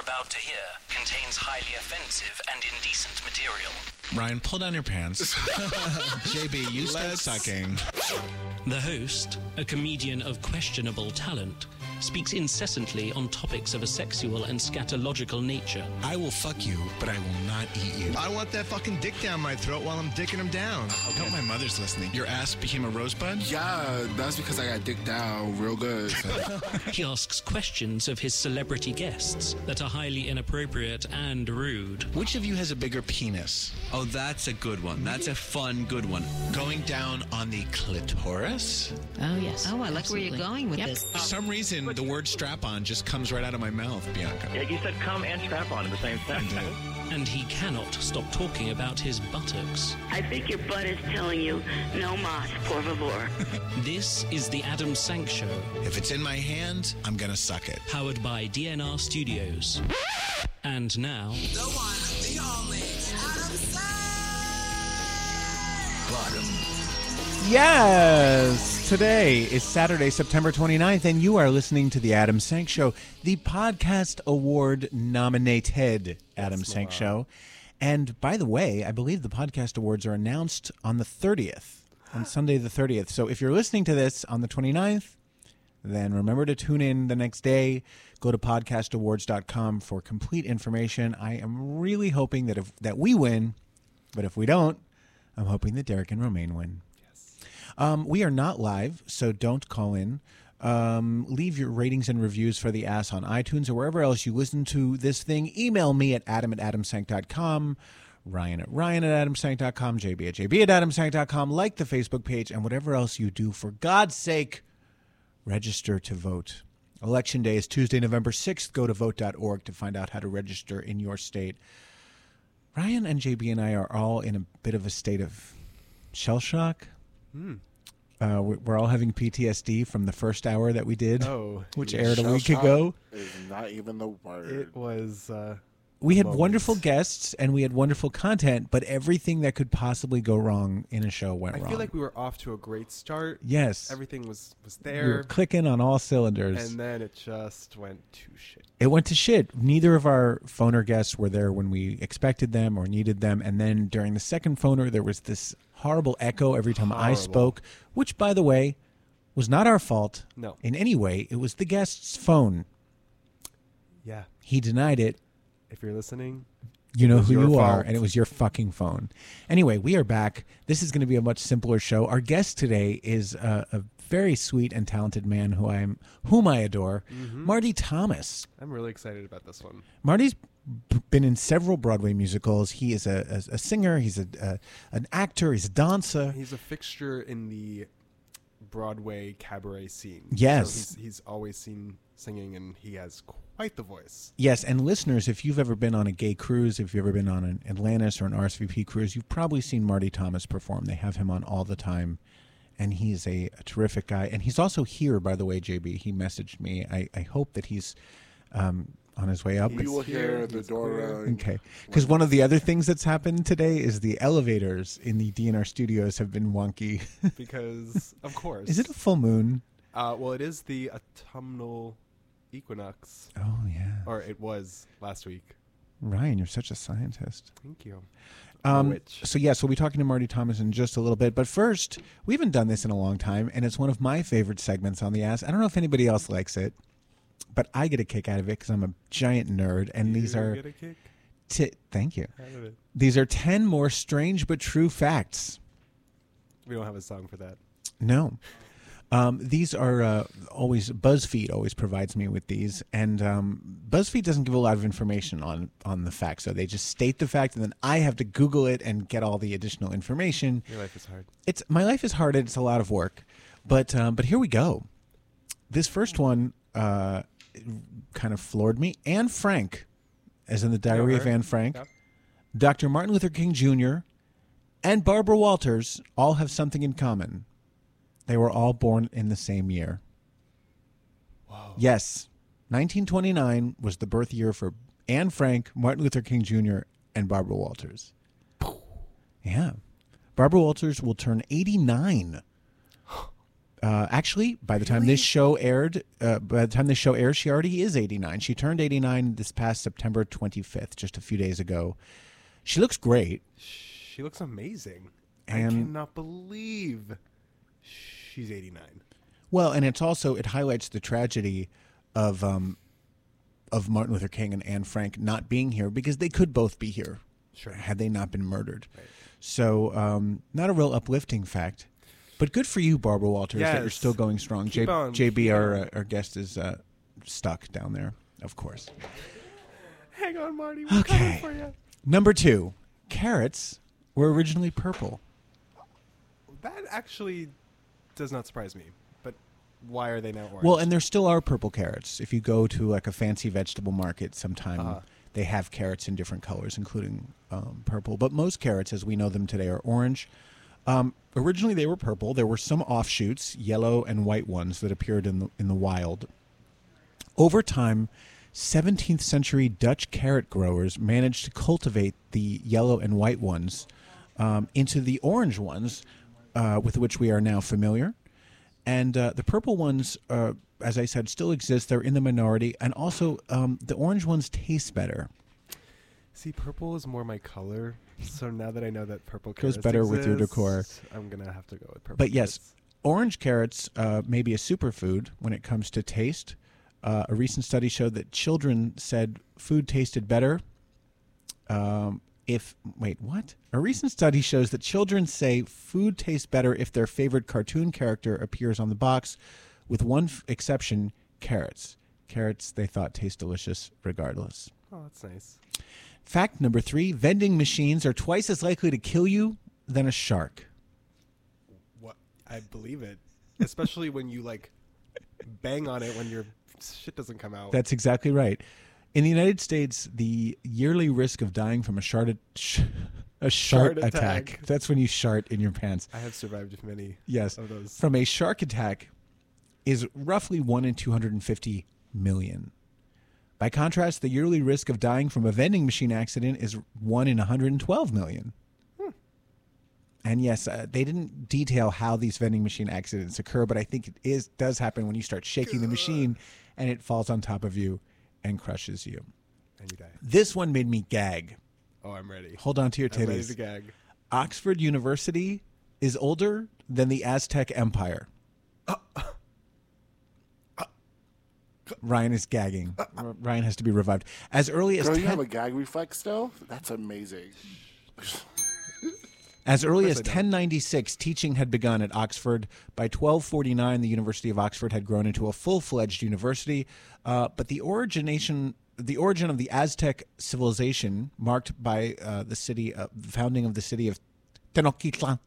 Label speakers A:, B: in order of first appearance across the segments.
A: are about to hear contains highly offensive and indecent material.
B: Ryan, pull down your pants. JB, you start sucking.
C: The host, a comedian of questionable talent, speaks incessantly on topics of a sexual and scatological nature.
B: I will fuck you, but I will not eat you.
D: I want that fucking dick down my throat while I'm dicking him down.
B: I hope my mother's listening. Your ass became a rosebud?
E: Yeah, that's because I got dick down real good.
C: He asks questions of his celebrity guests that are highly inappropriate and rude.
B: Which of you has a bigger penis?
F: Oh, that's a good one. That's a fun, good one.
B: Going down on the clitoris?
G: Oh, yes.
H: Oh, I like where you're going with
G: Yep.
H: this.
B: For some reason, the word strap on just comes right out of my mouth, Bianca.
I: Yeah, you said come and strap on at the same time.
C: And he cannot stop talking about his buttocks.
J: I think your butt is telling you, no mas, por favor.
C: This is the Adam Sank Show,
B: If it's in my hand, I'm gonna suck it.
C: powered by DNR Studios. And now,
K: The one, the only, Adam
L: Yes! Today is Saturday, September 29th, and you are listening to The Adam Sank Show, the podcast award nominated Adam Sank Show. And by the way, I believe the podcast awards are announced on the 30th, on Sunday the 30th. So if you're listening to this on the 29th, then remember to tune in the next day. Go to podcastawards.com for complete information. I am really hoping that if that we win, but if we don't, I'm hoping that Derek and Romaine win. Um, we are not live, so don't call in. Um, leave your ratings and reviews for the ass on iTunes or wherever else you listen to this thing. Email me at adam at adamsank.com, Ryan at ryan at adamsank.com, JB at jb at adamsank.com. Like the Facebook page and whatever else you do. For God's sake, register to vote. Election day is Tuesday, November 6th. Go to vote.org to find out how to register in your state. Ryan and JB and I are all in a bit of a state of shell shock. Uh, we- we're all having PTSD from the first hour that we did,
M: Oh,
L: which aired a week ago.
E: Is not even the word.
M: It was. Uh,
L: We had
M: moments.
L: wonderful guests and we had wonderful content, but everything that could possibly go wrong in a show went
M: I
L: wrong.
M: I feel like we were off to a great start.
L: yes,
M: Everything was was there.
L: we were clicking on all cylinders.
M: and then it just went to shit.
L: it went to shit. Neither of our phoner guests were there when we expected them or needed them. And then during the second phoner, there was this horrible echo every time I spoke, which, by the way, was not our fault
M: No.
L: in any way. It was the guest's phone.
M: Yeah.
L: He denied it.
M: If you're listening,
L: You know who you are, and it was your fucking phone. Anyway, we are back. This is going to be a much simpler show. Our guest today is a, a very sweet and talented man who I am, whom I adore,
M: Mm-hmm.
L: Marty Thomas.
M: I'm really excited about this one.
L: Marty's been in several Broadway musicals. He is a, a, a singer. He's a, a an actor. He's a dancer.
M: He's a fixture in the Broadway cabaret scene.
L: Yes.
M: so he's, he's always seen singing, and he has quite the voice.
L: Yes, and listeners, if you've ever been on a gay cruise, if you've ever been on an Atlantis or an RSVP cruise, you've probably seen Marty Thomas perform. They have him on all the time, and he's a, a terrific guy. And he's also here, by the way, JB. He messaged me. I, I hope that he's um, on his way up.
E: You will hear the door
M: queer.
L: Okay. Because one of the other things that's happened today is the elevators in the DNR studios have been wonky.
M: Because, of course.
L: is it a full moon?
M: Uh, well, it is the autumnal equinox,
L: Oh, yeah.
M: or it was last week.
L: Ryan, you're such a scientist.
M: Thank you.
L: Um, so yes, we'll be talking to Marty Thomas in just a little bit. But first, we haven't done this in a long time, and it's one of my favorite segments on the ass. I don't know if anybody else likes it, but I get a kick out of it because I'm a giant nerd. And these are
M: get a kick
L: ti- thank you.
M: out of it.
L: These are ten more strange but true facts.
M: We don't have a song for that.
L: No. Um, these are uh, always BuzzFeed always provides me with these, and um, BuzzFeed doesn't give a lot of information on on the fact, so they just state the fact, and then I have to Google it and get all the additional information.
M: Your life is hard.
L: It's my life is hard, and it's a lot of work, but um, but here we go. This first one uh, kind of floored me. Anne Frank, as in the Diary of. Anne Frank,
M: Yep.
L: Dr. Martin Luther King Jr., and Barbara Walters all have something in common. They were all born in the same year. Yes, 1929 was the birth year for Anne Frank, Martin Luther King Jr., and Barbara Walters. Yeah. Barbara Walters will turn 89 Uh, actually, by the time this show aired, uh, by the time this show airs, she already is 89. She turned 89 this past September 25th, just a few days ago. She looks great.
M: She looks amazing. I cannot believe she's 89.
L: Well, and it's also it highlights the tragedy of um, of Martin Luther King and Anne Frank not being here because they could both be here
M: Sure.
L: had they not been murdered. So, um, not a real uplifting fact, but good for you, Barbara Walters, that you're still going strong.
M: On,
L: JB, our uh, our guest, is uh, stuck down there, of course.
M: Hang on, Marty. We're
L: Okay.
M: for you.
L: Number two, carrots were originally purple.
M: That actually does not surprise me. But why are they now orange?
L: Well, and there still are purple carrots. If you go to like a fancy vegetable market sometime,
M: Uh-huh.
L: they have carrots in different colors, including um, purple. But most carrots, as we know them today, are orange. Um, originally, they were purple. There were some offshoots, yellow and white ones, that appeared in the in the wild. Over time, 17th century Dutch carrot growers managed to cultivate the yellow and white ones um, into the orange ones uh, with which we are now familiar. And uh, the purple ones, uh, as I said, still exist. They're in the minority. And also, um, the orange ones taste better.
M: See, purple is more my color. So now that I know that purple
L: Goes better with your decor.
M: I'm gonna have to go with purple.
L: But yes,
M: carrots.
L: orange carrots uh, may be a superfood when it comes to taste. Uh, a recent study showed that children said food tasted better. Um, if wait, what? A recent study shows that children say food tastes better if their favorite cartoon character appears on the box, with one f- exception: carrots. Carrots they thought taste delicious regardless.
M: Oh, that's nice.
L: Fact number three: vending machines are twice as likely to kill you than a shark.
M: What I believe it, especially when you like bang on it when your shit doesn't come out.
L: That's exactly right. In the United States, the yearly risk of dying from a shart sh- a
M: Shart
L: attack.
M: attack.
L: That's when you shart in your pants.
M: I have survived many.
L: Yes,
M: of those.
L: from a shark attack is roughly one in two hundred and fifty million. By contrast, the yearly risk of dying from a vending machine accident is one in one hundred and twelve million. And yes, uh, they didn't detail how these vending machine accidents occur, but I think it is does happen when you start shaking the machine and it falls on top of you and crushes you.
M: And you die.
L: This one made me gag.
M: Oh, I'm ready.
L: Hold on to your
M: I'm ready to gag.
L: Oxford University is older than the Aztec Empire. Ryan is gagging. Ryan has to be revived. As early as
E: Girl, you have a gag reflex still? That's amazing.
L: As early as
E: Of course I don't.
L: 1096, teaching had begun at Oxford. By 1249, the University of Oxford had grown into a full-fledged university. Uh, but the origination, the origin of the Aztec civilization, marked by uh, the city, uh, the founding of the city of Tenochtitlan,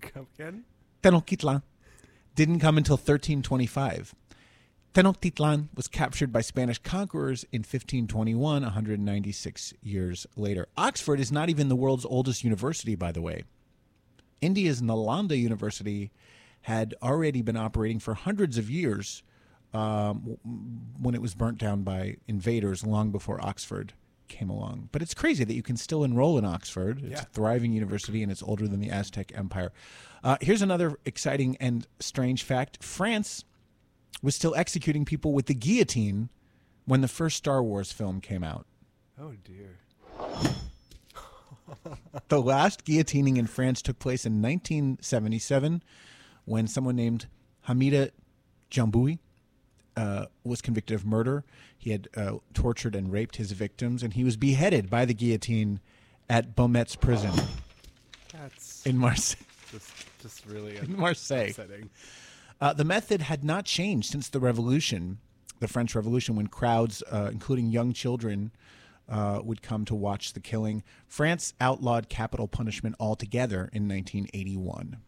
M: Come again?
L: Tenochtitlan, didn't come until 1325. Tenochtitlan was captured by Spanish conquerors in 1521, 196 years later. Oxford is not even the world's oldest university, by the way. India's Nalanda University had already been operating for hundreds of years um, when it was burnt down by invaders long before Oxford came along. But it's crazy that you can still enroll in Oxford. It's
M: Yeah.
L: a thriving university and it's older than the Aztec Empire. Uh, here's another exciting and strange fact France was still executing people with the guillotine when the first Star Wars film came out.
M: Oh dear.
L: The last guillotining in France took place in 1977 when someone named Hamida Jamboui uh, was convicted of murder. He had uh, tortured and raped his victims, and he was beheaded by the guillotine at Baumettes prison
M: That's
L: in Marseille.
M: just just really
L: In Marseille.
M: upsetting.
L: Uh, the method had not changed since the Revolution, the French Revolution, when crowds, uh, including young children, uh, would come to watch the killing. France outlawed capital punishment altogether in 1981.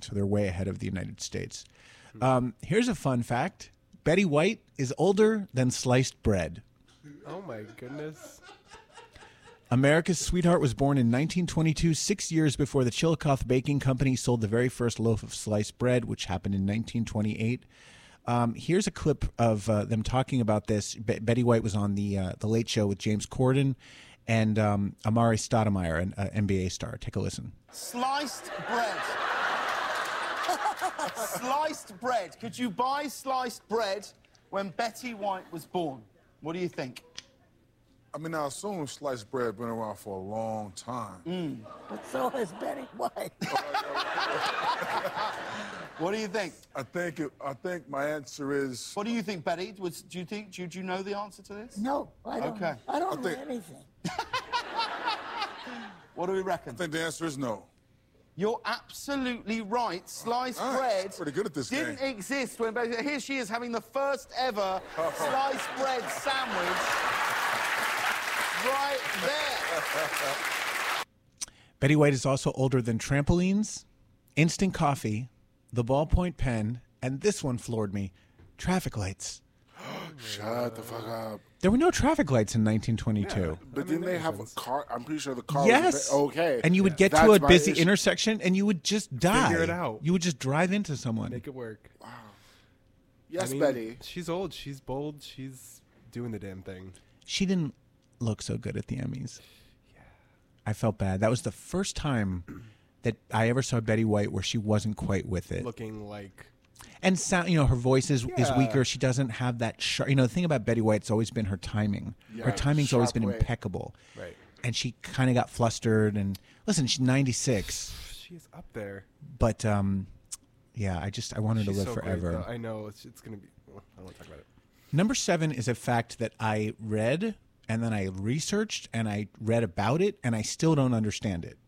L: So they're way ahead of the United States. Um, here's a fun fact Betty White is older than sliced bread.
M: Oh my goodness.
L: America's Sweetheart was born in 1922, six years before the Chillicothe Baking Company sold the very first loaf of sliced bread, which happened in 1928. Um, here's a clip of uh, them talking about this. Be- Betty White was on the uh, the Late Show with James Corden and um, Amar'e Stoudemire, an uh, NBA star. Take a listen.
G: Sliced bread. sliced bread. Could you buy sliced bread when Betty White was born? What do you think?
H: I mean, I assume sliced bread been around for a long time. Mm.
N: But so has Betty White.
G: What do you think?
H: I think it, I think my answer is
G: What do you think, Betty? Was, do you think? Do, do you know the answer to this?
N: No, I don't.
G: Okay.
N: I don't
H: I
N: know
H: think-
N: anything.
G: What do we reckon?
H: I think the answer is no.
G: You're absolutely right. Sliced
H: All right,
G: bread
H: pretty good at this
G: didn't
H: game.
G: exist when Betty. Here she is having the first ever sliced bread sandwich. Right there.
L: Betty White is also older than trampolines, instant coffee, the ballpoint pen, and this one floored me traffic lights.
D: Shut the fuck up.
L: There were no traffic lights in 1922.
D: But didn't they have a car? I'm pretty sure the car.
L: Yes.
D: Was okay.
L: And you would get
D: That's
L: to a busy
D: issue.
L: intersection and you would just die.
M: Figure it out.
L: You would just drive into someone.
M: Make it work. Wow.
D: Yes,
M: I mean,
D: Betty.
M: She's old. She's bold. She's doing the damn thing.
L: She didn't look so good at the Emmys. Yeah. I felt bad. That was the first time that I ever saw Betty White where she wasn't quite with it.
M: Looking like
L: and sound, you know, her voice is, is weaker. She doesn't have that sharp. You know, the thing about Betty White's always been her timing.
D: Yeah,
L: her timing's always been
D: way.
L: impeccable.
M: Right.
L: And she kind of got flustered. And listen, she's 96,
M: she's up there.
L: but um, yeah, I just I want her to live
M: so
L: forever.
M: though. I know it's, it's gonna be. I don't want to talk about it.
L: Number seven is a fact that I read and then I researched and I read about it and I still don't understand it.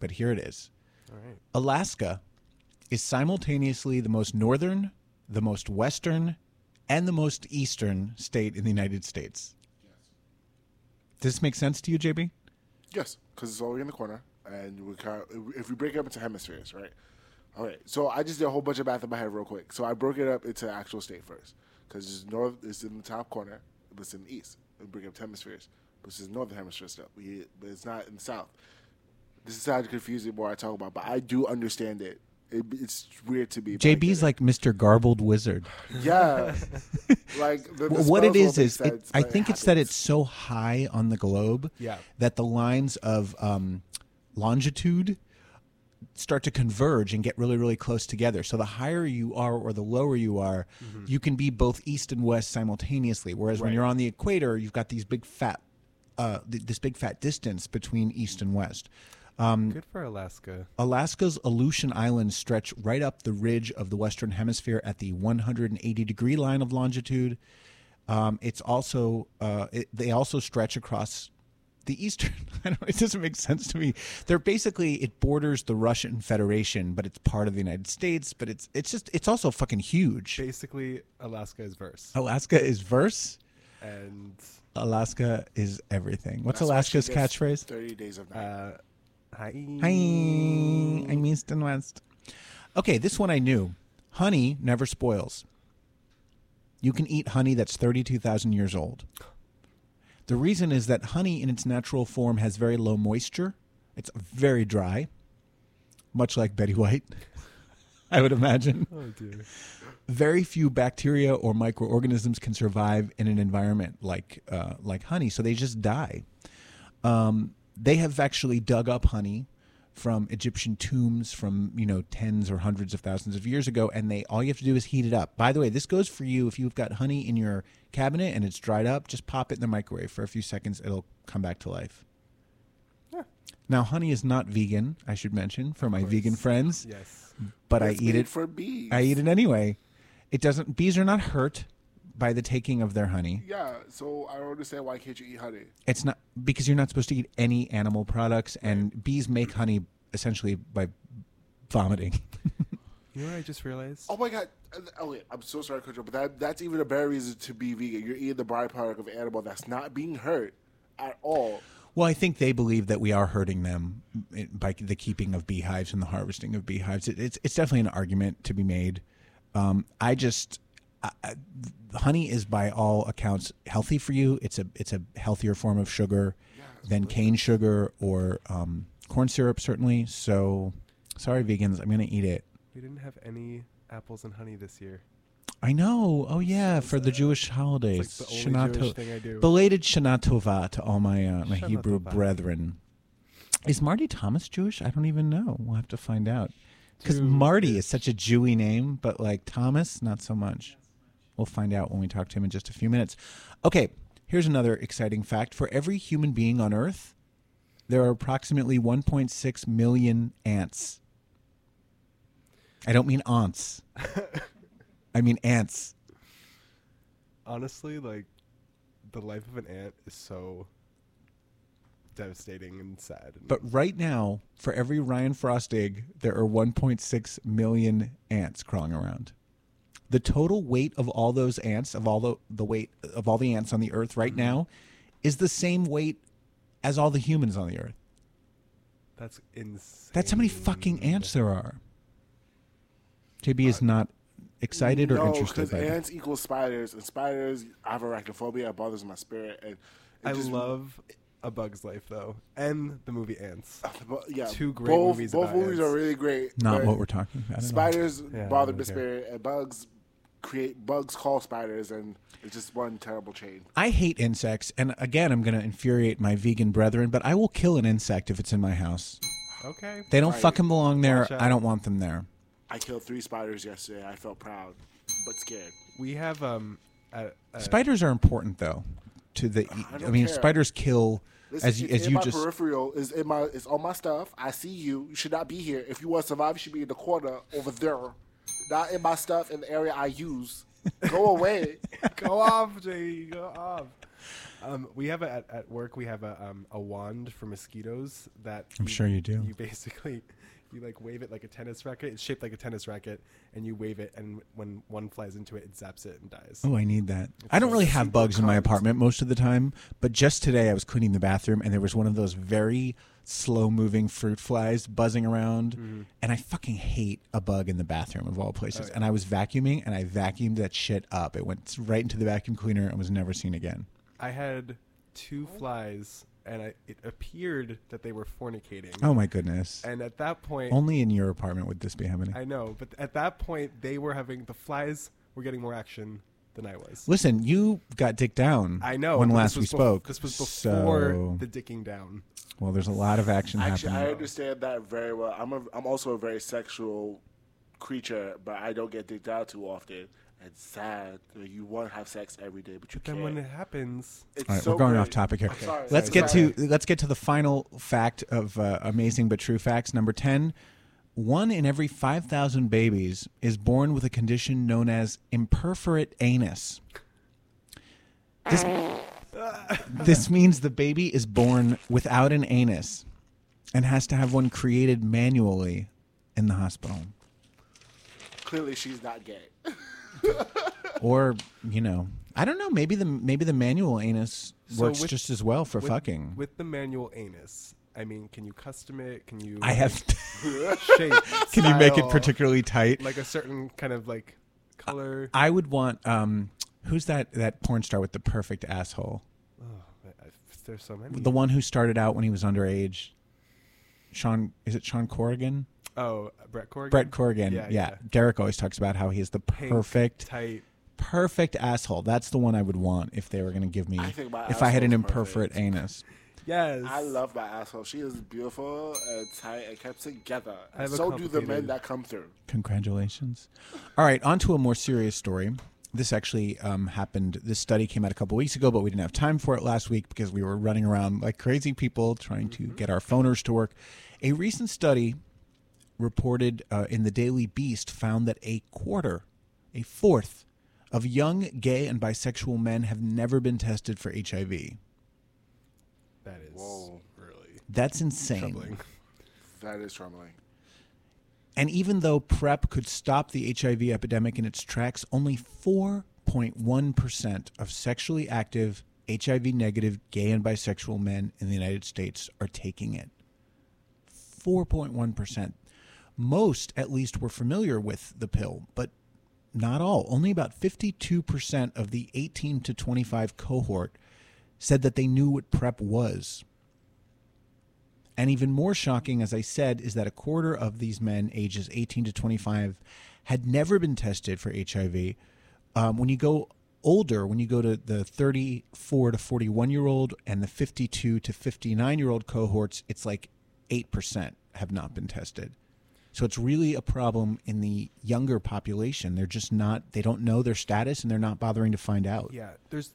L: But here it is.
M: All right.
L: Alaska is simultaneously the most northern, the most western, and the most eastern state in the United States. Yes. Does this make sense to you, JB?
D: Yes, because it's all in the corner, and we kind of, if we break it up into hemispheres, right? All right. so I just did a whole bunch of math in my head real quick. So I broke it up into actual state first, because it's north is in the top corner, but it's in the east. We break it up hemispheres, but it's in the northern hemisphere stuff. We, but it's not in the south. This is how confusing the more I talk about, but I do understand it. it it's weird to me. but I get
L: JB's like Mr. Garbled Wizard.
D: yeah, like the, the
L: what it
D: is
L: is
D: won't make
L: is it, I
D: but it
L: think it's that it's so high on the globe
M: Yeah.
L: that the lines of um, longitude start to converge and get really really close together. So the higher you are or the lower you are you can be both east and west simultaneously. Whereas when you're on the equator you've got these big fat uh, th- this big fat distance between east and west. Um,
M: Good for Alaska.
L: Alaska's Aleutian Islands stretch right up the ridge of the Western Hemisphere at the 180 degree line of longitude. Um, it's also uh, it, they also stretch across the eastern. I don't. It doesn't make sense to me. They're basically it borders the Russian Federation, but it's part of the United States. But it's it's just it's also fucking huge.
M: Basically, Alaska is verse.
L: Alaska is verse.
M: And
L: Alaska is everything. What's
D: That's
L: Alaska's
D: gets
L: catchphrase?
D: Thirty days of night.
M: uh, hi.
L: Hi, I'm East and West. Okay, this one I knew. Honey never spoils. You can eat honey that's 32,000 years old. The reason is that honey in its natural form has very low moisture. It's very dry, much like Betty White, I would imagine.
M: Oh dear.
L: Very few bacteria or microorganisms can survive in an environment like uh, like honey, so they just die. Um, they have actually dug up honey from Egyptian tombs from you know tens or hundreds of thousands of years ago, and they all you have to do is heat it up. By the way, this goes for you if you've got honey in your cabinet and it's dried up. Just pop it in the microwave for a few seconds; it'll come back to life. Now, honey is not vegan. I should mention for my vegan friends.
M: Yes.
L: but I eat it
D: for bees.
L: I eat it anyway. It doesn't. Bees are not hurt by the taking of their honey.
D: Yeah, so I don't understand why can't you eat honey?
L: It's not because you're not supposed to eat any animal products, and bees make honey essentially by vomiting.
M: You know what I just realized?
D: Oh my god! Uh, Oh I'm so sorry, Coach, but that that's even a better reason to be vegan. You're eating the byproduct of an animal that's not being hurt at all.
L: well, I think they believe that we are hurting them by the keeping of beehives and the harvesting of beehives. It, it's it's definitely an argument to be made. Um, I just I, honey is by all accounts healthy for you. It's a it's a healthier form of sugar than cane sugar or um, corn syrup, certainly. So, sorry, vegans, I'm gonna eat it.
M: We didn't have any apples and honey this year.
L: I know. Oh yeah, for the Jewish holidays.
M: Like the
L: Shana
M: Jewish
L: To-
M: thing I do.
L: Belated Shana Tova to all my uh, my
M: Shana
L: Hebrew
M: Tova.
L: brethren. Is Marty Thomas Jewish? I don't even know. We'll have to find out. Because Marty is such a Jewy name, but like Thomas, not so much. We'll find out when we talk to him in just a few minutes. Okay, here's another exciting fact. For every human being on Earth, there are approximately 1.6 million ants. I don't mean aunts. I mean ants.
M: Honestly, like the life of an ant is so devastating and sad. And
L: But right now, for every Ryan Frost egg, there are 1.6 million ants crawling around. The total weight of all those ants, of all the, the weight of all the ants on the earth right mm-hmm. now, is the same weight as all the humans on the earth.
M: that's insane.
L: That's how many fucking ants there are. JB is uh, not excited or
D: no,
L: interested
D: because
L: by that.
D: ants equal spiders, and spiders. I have arachnophobia. It bothers my spirit. And it
M: I
D: just-
M: love A Bug's Life though, and the movie Ants.
D: Uh, yeah,
M: two great
D: both,
M: movies.
D: Both
M: about
D: movies
M: ants.
D: are really great.
L: Not what we're talking about. at.
D: Spiders
M: Yeah,
D: bother
M: I
D: my
M: don't
D: spirit, and bugs create bugs call spiders, and it's just one terrible chain.
L: I hate insects, and again, I'm going to infuriate my vegan brethren, but I will kill an insect if it's in my house.
M: Okay.
L: They don't
D: Right.
L: fucking belong there. I don't want them there.
D: I killed three spiders yesterday. I felt proud, but scared.
M: We have um. A, a,
L: Spiders are important, though. To the, I,
D: don't
L: mean,
D: care.
L: spiders kill
D: Listen,
L: as you,
D: it's
L: as
D: in
L: you
D: my
L: just.
D: peripheral. Is in my. It's on my stuff. I see you. You should not be here. If you want to survive, you should be in the corner over there, not in my stuff in the area I use. Go away.
M: go off, Jay. Go off. Um, we have a, at, at work. We have a um, a wand for mosquitoes that
L: I'm sure you do.
M: You basically you like wave it like a tennis racket. It's shaped like a tennis racket, and you wave it, and when one flies into it, it zaps it and dies.
L: Oh, I need that. I don't really have bugs in my apartment most of the time, but just today I was cleaning the bathroom and there was one of those very slow moving fruit flies buzzing around.
M: Mm-hmm.
L: And I fucking hate a bug in the bathroom of all places.
M: Oh, yeah.
L: And I was vacuuming and I vacuumed that shit up. It went right into the vacuum cleaner and was never seen again.
M: I had two flies, and I, it appeared that they were fornicating.
L: Oh my goodness.
M: And at that point,
L: Only in your apartment would this be happening.
M: I know, but at that point, they were having the flies were getting more action than I was.
L: Listen, you got dick down.
M: I know.
L: when last we
M: was bef-
L: spoke.
M: this was before
L: so,
M: the dicking down.
L: well, there's a lot of action
D: Actually, I understand that very well. I'm a, I'm also a very sexual creature, but I don't get dicked out too often. It's sad. You want to have sex every day, but you
M: Then
D: can't.
M: when it happens,
D: It's
L: All right,
D: so
L: we're going
D: great.
L: off topic here.
D: I'm sorry,
L: let's
D: sorry,
L: get
D: sorry.
L: to let's get to the final fact of uh, amazing but true facts. Number ten: one in every five thousand babies is born with a condition known as imperforate anus. This this means the baby is born without an anus and has to have one created manually in the hospital,
D: Clearly, she's not gay.
L: or you know. I don't know. Maybe the maybe the manual anus
M: So
L: works
M: with-
L: just as well for
M: with-
L: fucking.
M: with the manual anus. I mean, can you custom it? Can you?
L: I have-
M: shape.
L: Can you make it particularly tight?
M: Like a certain kind of like color.
L: I would want um who's that that porn star with the perfect asshole?
M: Oh, I- I- there's so many.
L: The one who started out when he was underage. Sean is it Sean Corrigan?
M: Oh, Brent Corrigan.
L: Brent Corrigan.
M: Yeah,
L: Yeah,
M: yeah.
L: Derek always talks about how he is the
M: Pink,
L: perfect
M: tight.
L: perfect asshole. That's the one I would want if they were going to give me
D: I think my
L: if I had an
D: asshole's
L: imperforate anus.
M: Yes.
D: I love my asshole. She is beautiful and tight and kept together.
M: And
D: so do the men that come through.
L: Congratulations. All right, on to a more serious story. This actually um, happened. This study came out a couple weeks ago, but we didn't have time for it last week because we were running around like crazy people trying to get our phoners to work. A recent study reported uh, in the Daily Beast found that a quarter, a fourth, of young gay and bisexual men have never been tested for HIV.
M: That is Whoa. really
L: That's insane.
M: troubling.
D: That is troubling.
L: And even though PrEP could stop the HIV epidemic in its tracks, only 4.1% of sexually active HIV negative gay and bisexual men in the United States are taking it. 4.1%. Most, at least, were familiar with the pill, but not all. Only about 52% of the 18 to 25 cohort said that they knew what PrEP was. And even more shocking, as I said, is that a quarter of these men ages 18 to 25 had never been tested for HIV. Um, when you go older, when you go to the 34 to 41 year old and the 52 to 59 year old cohorts, it's like 8% have not been tested. So it's really a problem in the younger population. They're just not. They don't know their status, and they're not bothering to find out.
M: Yeah, there's,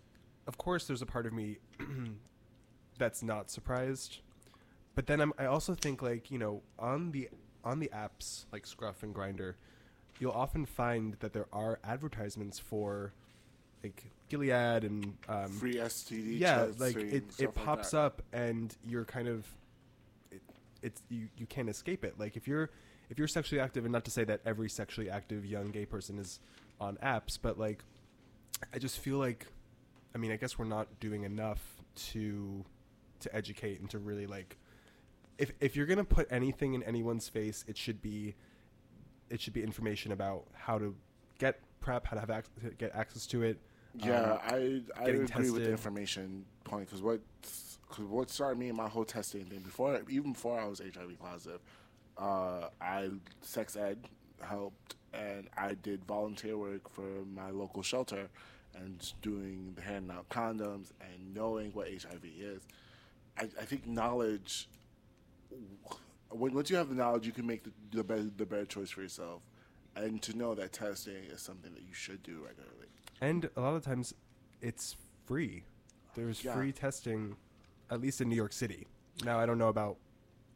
M: of course, there's a part of me that's not surprised, but then I'm, I also think like you know on the on the apps like Scruff and Grindr, you'll often find that there are advertisements for like Gilead and um,
D: Free STD
M: Yeah, like it, it pops
D: that.
M: up and you're kind of it, it's you you can't escape it. Like if you're if you're sexually active, and not to say that every sexually active young gay person is on apps, but like I just feel like I mean I guess we're not doing enough to to educate and to really like if if you're gonna put anything in anyone's face, it should be it should be information about how to get PrEP, how to have ac- get access to it.
D: Yeah,
M: um,
D: I I agree with the information point because what cause what started me in my whole testing thing before even before I was HIV positive, uh, I sex ed helped and I did volunteer work for my local shelter and doing handing out condoms and knowing what HIV is. I, I think knowledge. When, once you have the knowledge, you can make the, the better the better choice for yourself, and to know that testing is something that you should do regularly.
M: And a lot of times, it's free. There's
D: Yeah.
M: free testing, at least in New York City. Now I don't know about.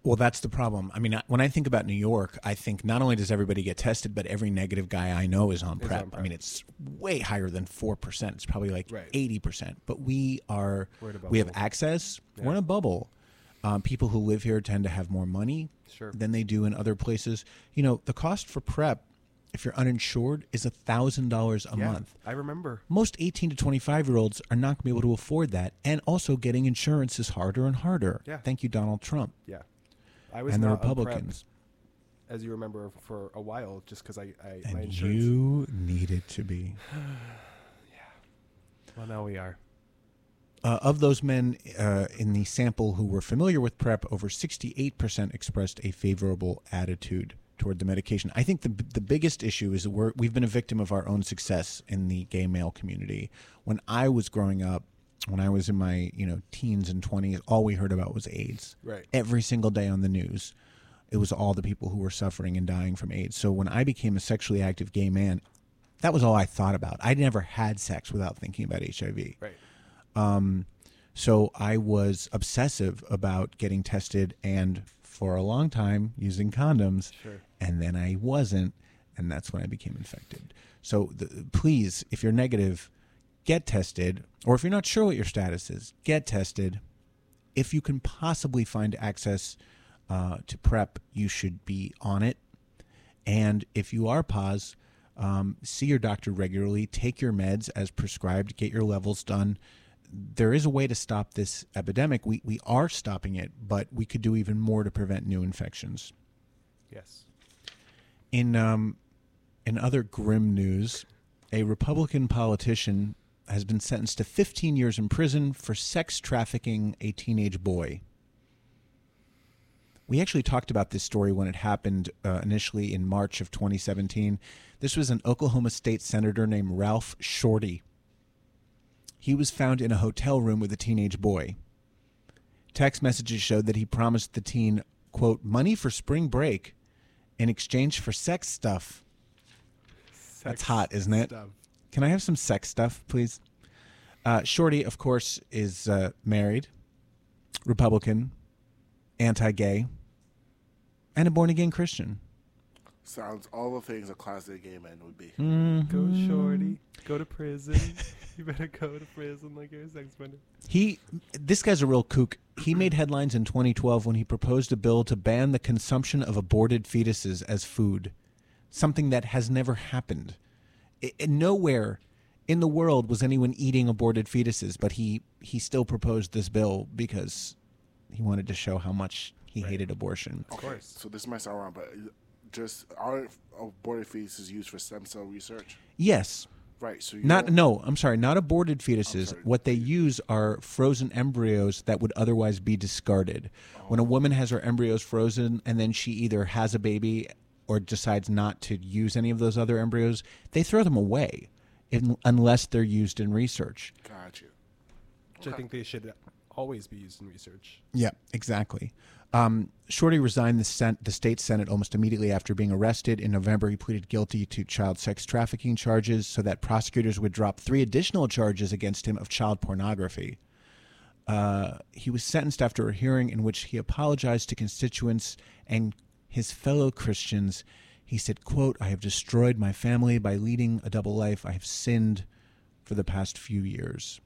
L: Well, that's the problem. I mean, when I think about New York, I think not only does everybody get tested, but every negative guy I know is on PrEP.
M: on
L: I mean, it's way higher than four percent. It's probably like
M: Right.
L: eighty percent. But we are
M: We're in a
L: we have access. We're in a bubble. Um, people who live here tend to have more money
M: Sure.
L: than they do in other places. You know, the cost for PrEP, if you're uninsured, is a thousand dollars a
M: Yeah,
L: month.
M: I remember.
L: Most 18 to 25 year olds are not going to be able to afford that. And also, getting insurance is harder and harder.
M: Yeah.
L: Thank you, Donald Trump.
M: Yeah, I was
L: And the
M: PrEP,
L: Republicans.
M: as you remember, for a while, just because I, I my
L: And
M: insurance.
L: you needed to be. Yeah.
M: Well, now we are.
L: Uh, of those men uh, in the sample who were familiar with PrEP, over 68% expressed a favorable attitude toward the medication. I think the the biggest issue is that we're, we've been a victim of our own success in the gay male community. When I was growing up, when I was in my you know teens and 20s, all we heard about was AIDS.
M: Right.
L: Every single day on the news, it was all the people who were suffering and dying from AIDS. So when I became a sexually active gay man, that was all I thought about. I never had sex without thinking about HIV.
M: Right.
L: Um, so I was obsessive about getting tested and for a long time using condoms.
M: Sure.
L: And then I wasn't, and that's when I became infected. So the, please, if you're negative, get tested. Or if you're not sure what your status is, get tested. If you can possibly find access uh, to PrEP, you should be on it. And if you are pos, um, see your doctor regularly, take your meds as prescribed, get your levels done. There is a way to stop this epidemic. We, we are stopping it, but we could do even more to prevent new infections.
M: Yes.
L: In um, in other grim news, a Republican politician has been sentenced to 15 years in prison for sex trafficking a teenage boy. We actually talked about this story when it happened uh, initially in March of 2017. This was an Oklahoma state senator named Ralph Shortey. He was found in a hotel room with a teenage boy. Text messages showed that he promised the teen, quote, money for spring break in exchange for sex stuff. That's hot, isn't it?
M: stuff.
L: Can I have some sex stuff, please? Uh, Shortey, of course, is uh, married, Republican, anti gay, and a born again Christian.
D: Sounds all the things a closeted gay man would be.
M: Go shorty. Go to prison. you better go to prison like you're a sex offender.
L: He, this guy's a real kook. He made headlines in 2012 when he proposed a bill to ban the consumption of aborted fetuses as food, something that has never happened. I- I- nowhere in the world was anyone eating aborted fetuses, but he he still proposed this bill because he wanted to show how much he hated abortion.
M: Of course.
D: So this might sound wrong, but just are aborted fetuses used for stem cell research?
L: Yes.
D: Right. So you
L: Not
D: don't-
L: no, I'm sorry, not aborted fetuses. What they use are frozen embryos that would otherwise be discarded. When a oh. woman has her embryos frozen and then she either has a baby or decides not to use any of those other embryos, they throw them away in, unless they're used in research.
D: Got you.
M: Which I think they should always be used in research.
L: Yeah, exactly. Um, Shortey resigned the, sen- the state senate almost immediately after being arrested. In November, he pleaded guilty to child sex trafficking charges so that prosecutors would drop three additional charges against him of child pornography. Uh, he was sentenced after a hearing in which he apologized to constituents and his fellow Christians. He said, quote, I have destroyed my family by leading a double life. I have sinned for the past few years.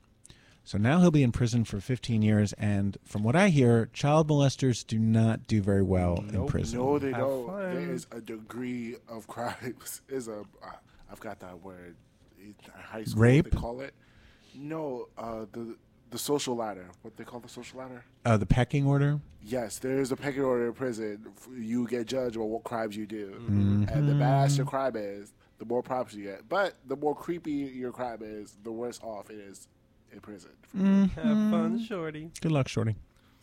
L: So now he'll be in prison for 15 years, and from what I hear, child molesters do not do very well in prison.
D: No, they don't. There is a degree of crimes. Is a uh, I've got that word. In high school,
L: Rape?
D: What they call it? No, uh, the the social ladder. What they call the social ladder?
L: Uh, the pecking order?
D: Yes, there is a pecking order in prison. You get judged on what crimes you do,
L: Mhm.
D: and the badass your crime is, the more props you get. But the more creepy your crime is, the worse off it is in prison.
L: Mhm.
M: Have fun, shorty.
L: Good luck, Shortey.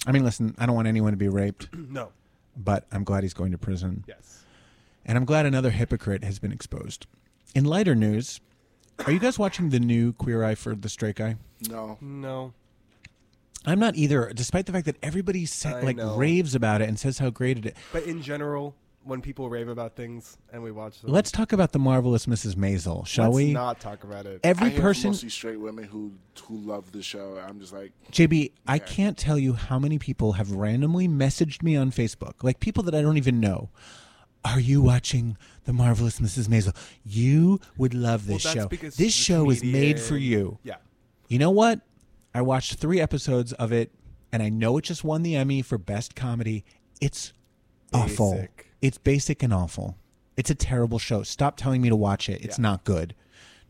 L: I mean, listen, I don't want anyone to be raped.
M: No.
L: But I'm glad he's going to prison.
M: Yes.
L: And I'm glad another hypocrite has been exposed. In lighter news, are you guys watching the new Queer Eye for the Straight Guy?
D: No.
M: No.
L: I'm not either, despite the fact that everybody sa-
M: I
L: like
M: know.
L: raves about it and says how great it is.
M: But in general, when people rave about things and we watch them,
L: Let's talk about the marvelous Mrs. Maisel, shall we?
M: Let's
L: we?
M: not talk about it.
L: Every
D: I hear from
L: person,
D: mostly straight women who who love the show. I'm just like,
L: JB, I can't tell you how many people have randomly messaged me on Facebook, like people that I don't even know. Are you watching the marvelous Mrs. Maisel? You would love this
M: Well, that's
L: show.
M: because
L: This
M: the
L: show is made for
M: comedian-
L: you.
M: Yeah.
L: You know what? I watched three episodes of it, and I know it just won the Emmy for best comedy. It's awful.
M: Basic.
L: It's basic and awful. It's a terrible show. Stop telling me to watch it. It's
M: Yeah.
L: not good.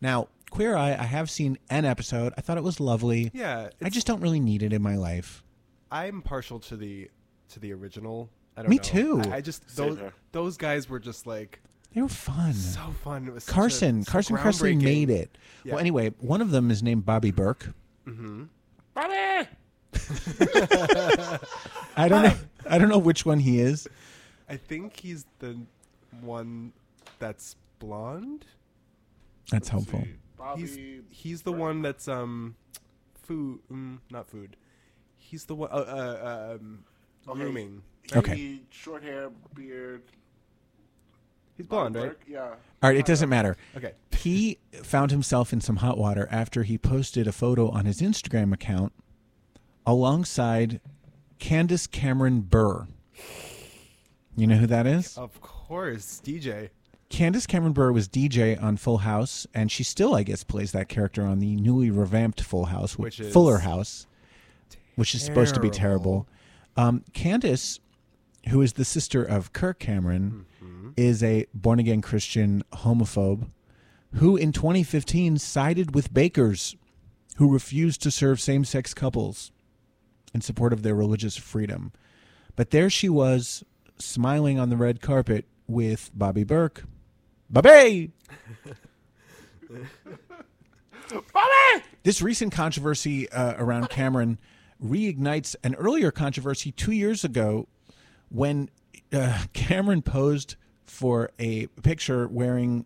L: Now, Queer Eye, I have seen an episode. I thought it was lovely.
M: Yeah,
L: I just don't really need it in my life.
M: I'm partial to the to the original. I don't
L: Me
M: know.
L: too.
M: I, I just
D: Same
M: those
D: here.
M: those guys were just like
L: They were fun.
M: so fun. It was such a-
L: Carson, Carson Kressley made it.
M: Yeah.
L: Well, anyway, one of them is named Bobby Berk.
M: Mm-hmm.
D: Bobby.
L: I don't know. I don't know which one he is.
M: I think he's the one that's blonde.
L: That's helpful.
M: He's he's the one that's um food mm, not food. He's the one uh, uh, um
D: Okay.
M: grooming.
L: Okay.
D: He- short hair, beard.
M: He's blonde, right?
D: Yeah.
L: All right, it doesn't matter.
M: Okay.
L: He found himself in some hot water after he posted a photo on his Instagram account alongside Candace Cameron Bure. You know who that is?
M: Of course, DJ.
L: Candace Cameron Bure was DJ on Full House, and she still, I guess, plays that character on the newly revamped Full House,
M: Which is
L: Fuller House, which is supposed to be
M: terrible.
L: terrible. Um, Candace, who is the sister of Kirk Cameron,
M: Mm-hmm.
L: is a born again Christian homophobe who in 2015 sided with bakers who refused to serve same sex couples in support of their religious freedom. But there she was, smiling on the red carpet with Bobby Berk. Bobby!
D: Bobby.
L: This recent controversy uh, around Cameron reignites an earlier controversy two years ago when uh, Cameron posed for a picture wearing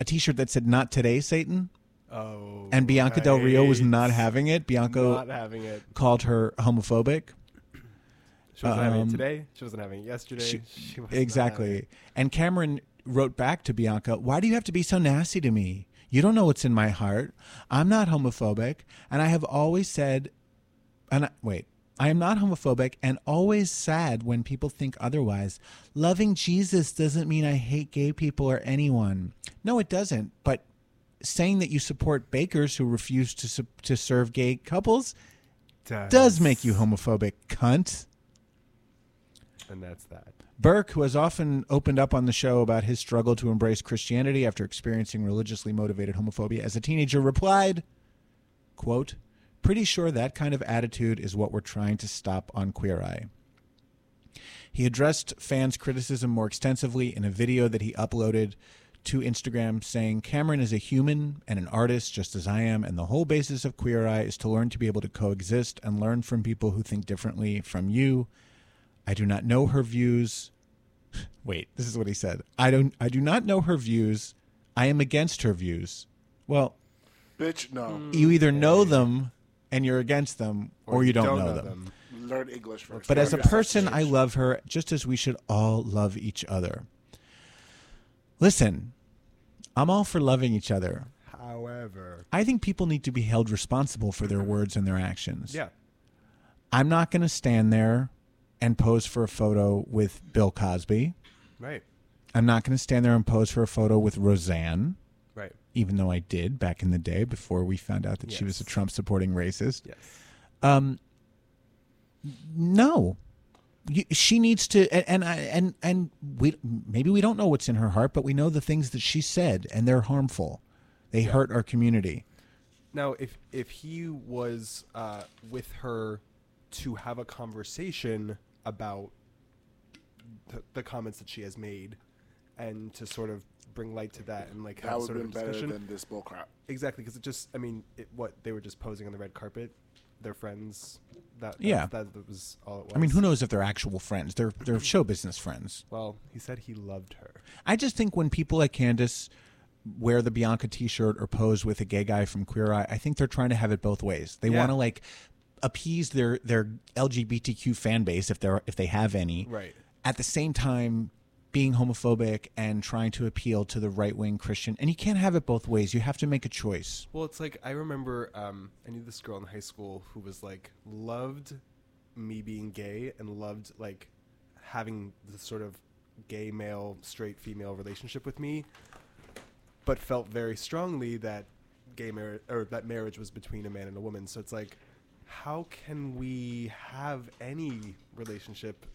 L: a T-shirt that said "Not today, Satan."
M: Oh.
L: and Bianca Del Rio was not having it. Bianca
M: Not having it.
L: called her homophobic.
M: She wasn't having
L: Um,
M: it today. She wasn't having it yesterday.
L: She-
M: She
L: exactly. And Cameron wrote back to Bianca, "Why do you have to be so nasty to me? You don't know what's in my heart. I'm not homophobic, and I have always said, and I, wait, I am not homophobic, and always sad when people think otherwise. Loving Jesus doesn't mean I hate gay people or anyone. No, it doesn't. But saying that you support bakers who refuse to su- to serve gay couples does make you homophobic, cunt."
M: And that's that.
L: Berk, who has often opened up on the show about his struggle to embrace Christianity after experiencing religiously motivated homophobia as a teenager, replied, quote, Pretty sure that kind of attitude is what we're trying to stop on Queer Eye. He addressed fans' criticism more extensively in a video that he uploaded to Instagram saying, Cameron is a human and an artist just as I am, and the whole basis of Queer Eye is to learn to be able to coexist and learn from people who think differently from you. I do not know her views. Wait, this is what he said. I don't I do not know her views. I am against her views. Well,
D: Bitch, no.
L: you either know them and you're against them, or, you don't, know, them.
D: Learn English first.
L: But as a person, I love her just as we should all love each other. Listen, I'm all for loving each other.
M: However,
L: I think people need to be held responsible for their words and their actions.
M: yeah,
L: I'm not going to stand there and pose for a photo with Bill Cosby.
M: right,
L: I'm not going to stand there and pose for a photo with Roseanne. Even though I did back in the day before we found out that she was a Trump supporting racist.
M: Yes.
L: Um, no, You- she needs to, and and I- and and we maybe we don't know what's in her heart, but we know the things that she said, and they're harmful. They hurt our community.
M: Now, if if he was uh, with her to have a conversation about the, the comments that she has made, and to sort of bring light to that and like
D: That
M: have
D: would
M: sort
D: have
M: of
D: been better
M: discussion,
D: than this bullcrap.
M: Exactly, because it just, I mean, it, what they were just posing on the red carpet, their friends. That
L: Yeah.
M: that, that was all it was.
L: I mean, who knows if they're actual friends? They're they're show business friends.
M: Well, he said he loved her.
L: I just think when people like Candace wear the Bianca T-shirt or pose with a gay guy from Queer Eye, I think they're trying to have it both ways. They
M: Yeah.
L: want to like appease their their LGBTQ fan base if they're if they have any,
M: Right.
L: At the same time, being homophobic and trying to appeal to the right wing Christian, and you can't have it both ways. You have to make a choice.
M: Well, it's like I remember um, I knew this girl in high school who was like loved me being gay and loved like having the sort of gay male straight female relationship with me, but felt very strongly that gay marriage or that marriage was between a man and a woman. So it's like, how can we have any relationship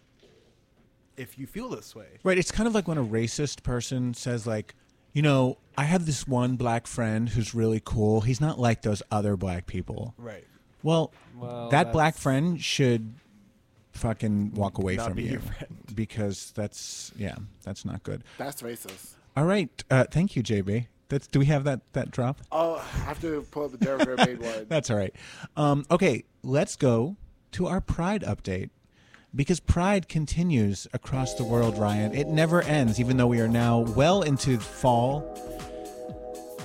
M: if you feel this way?
L: Right. It's kind of like when a racist person says, like, you know, I have this one black friend who's really cool. He's not like those other black people.
M: Right.
L: Well,
M: Well,
L: that black friend should fucking walk away
M: Not
L: from
M: be
L: you
M: your friend.
L: because that's yeah, that's not good.
D: That's racist.
L: All right, uh, thank you, JB. That's do we have that that drop?
D: Oh, I have to pull up the Derek Bear made one.
L: That's all right. Um, okay, let's go to our Pride update because Pride continues across the world. Ryan, it never ends, even though we are now well into fall.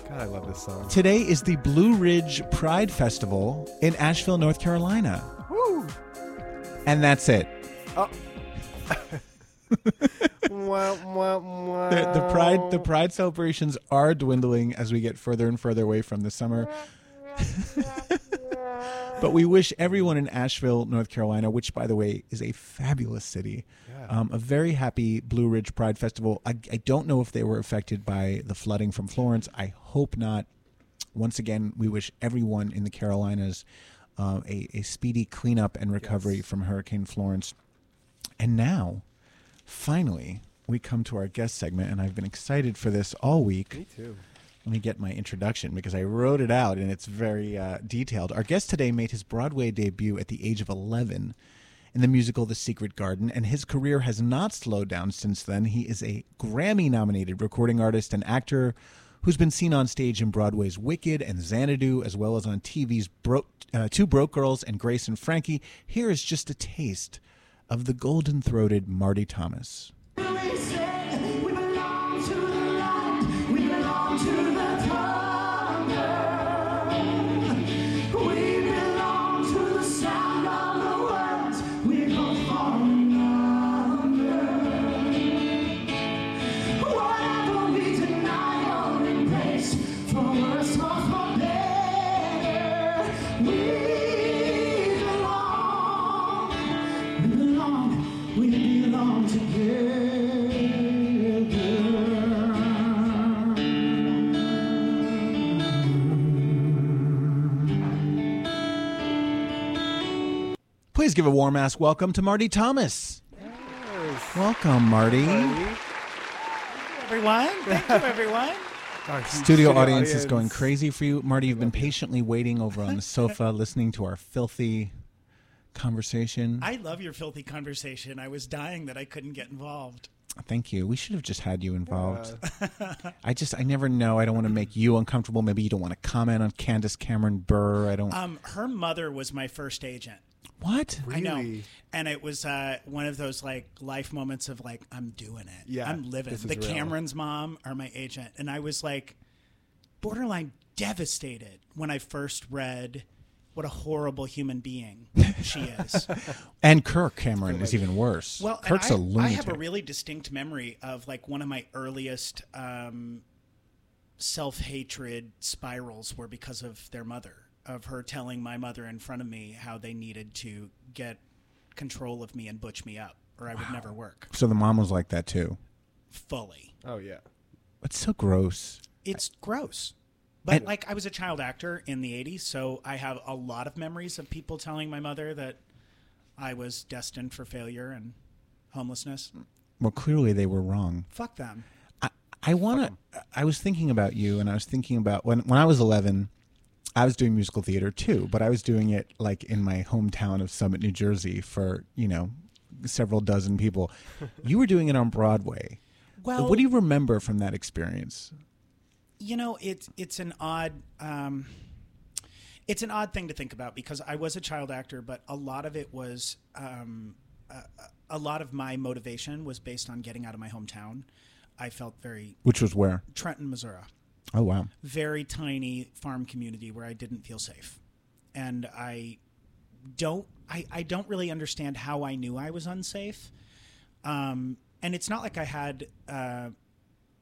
M: God, I love this song.
L: Today is the Blue Ridge Pride Festival in Asheville, North Carolina.
M: Woo!
L: And that's it.
M: Oh.
L: The, the pride the pride celebrations are dwindling as we get further and further away from the summer. but we wish everyone in Asheville, North Carolina, which by the way is a fabulous city,
M: Yeah.
L: um, a very happy Blue Ridge Pride Festival. I, I don't know if they were affected by the flooding from Florence. I hope not. Once again, we wish everyone in the Carolinas uh, a, a speedy cleanup and recovery from Hurricane Florence. And now, finally, we come to our guest segment, and I've been excited for this all week.
M: Me too.
L: Let me get my introduction because I wrote it out and it's very uh, detailed. Our guest today made his Broadway debut at the age of 11 in the musical The Secret Garden, and his career has not slowed down since then. He is a Grammy nominated recording artist and actor who's been seen on stage in Broadway's Wicked and Xanadu, as well as on TV's Bro- uh, Two Broke Girls and Grace and Frankie. Here is just a taste of the golden throated Marty Thomas.
K: We
L: give a warm ass welcome to Marty Thomas. Yes. Welcome, Marty.
O: Everyone, thank you, everyone.
L: Studio, audience, is going crazy for you. Marty, you've been patiently waiting over on the sofa listening to our filthy conversation.
O: I love your filthy conversation. I was dying that I couldn't get involved.
L: Thank you. We should have just had you involved. I just, I never know. I don't want to make you uncomfortable. Maybe you don't want to comment on Candace Cameron Bure. I don't.
O: Um, her mother was my first agent.
L: What?
O: I know, and it was uh, one of those like life moments of like I'm doing it.
M: Yeah,
O: I'm living.
M: this is
O: The
M: real.
O: Cameron's mom are my agent, and I was like borderline devastated when I first read what a horrible human being she is.
L: And Kirk Cameron is even worse.
O: Well,
L: Kirk's
O: I,
L: a lunatic.
O: I have a really distinct memory of like one of my earliest um, self hatred spirals were because of their mother, of her telling my mother in front of me how they needed to get control of me and butch me up, or I would never work
L: so the mom was like that too.
O: fully.
M: Oh yeah.
L: It's so gross.
O: It's gross. But
L: And-
O: like I was a child actor in the 80s, so I have a lot of memories of people telling my mother that I was destined for failure and homelessness.
L: Well, clearly they were wrong.
O: Fuck them.
L: I, I want to. I was thinking about you, and I was thinking about when when I was eleven. I was doing musical theater too, but I was doing it like in my hometown of Summit, New Jersey, for you know several dozen people. you were doing it on Broadway.
O: Well-
L: what do you remember from that experience?
O: You know, it's it's an odd um, it's an odd thing to think about because I was a child actor, but a lot of it was um, a, a lot of my motivation was based on getting out of my hometown. I felt very
L: Which was where?
O: Trenton, Missouri.
L: Oh wow!
O: very tiny farm community where I didn't feel safe. And I don't I, I don't really understand how I knew I was unsafe. Um, and it's not like I had uh,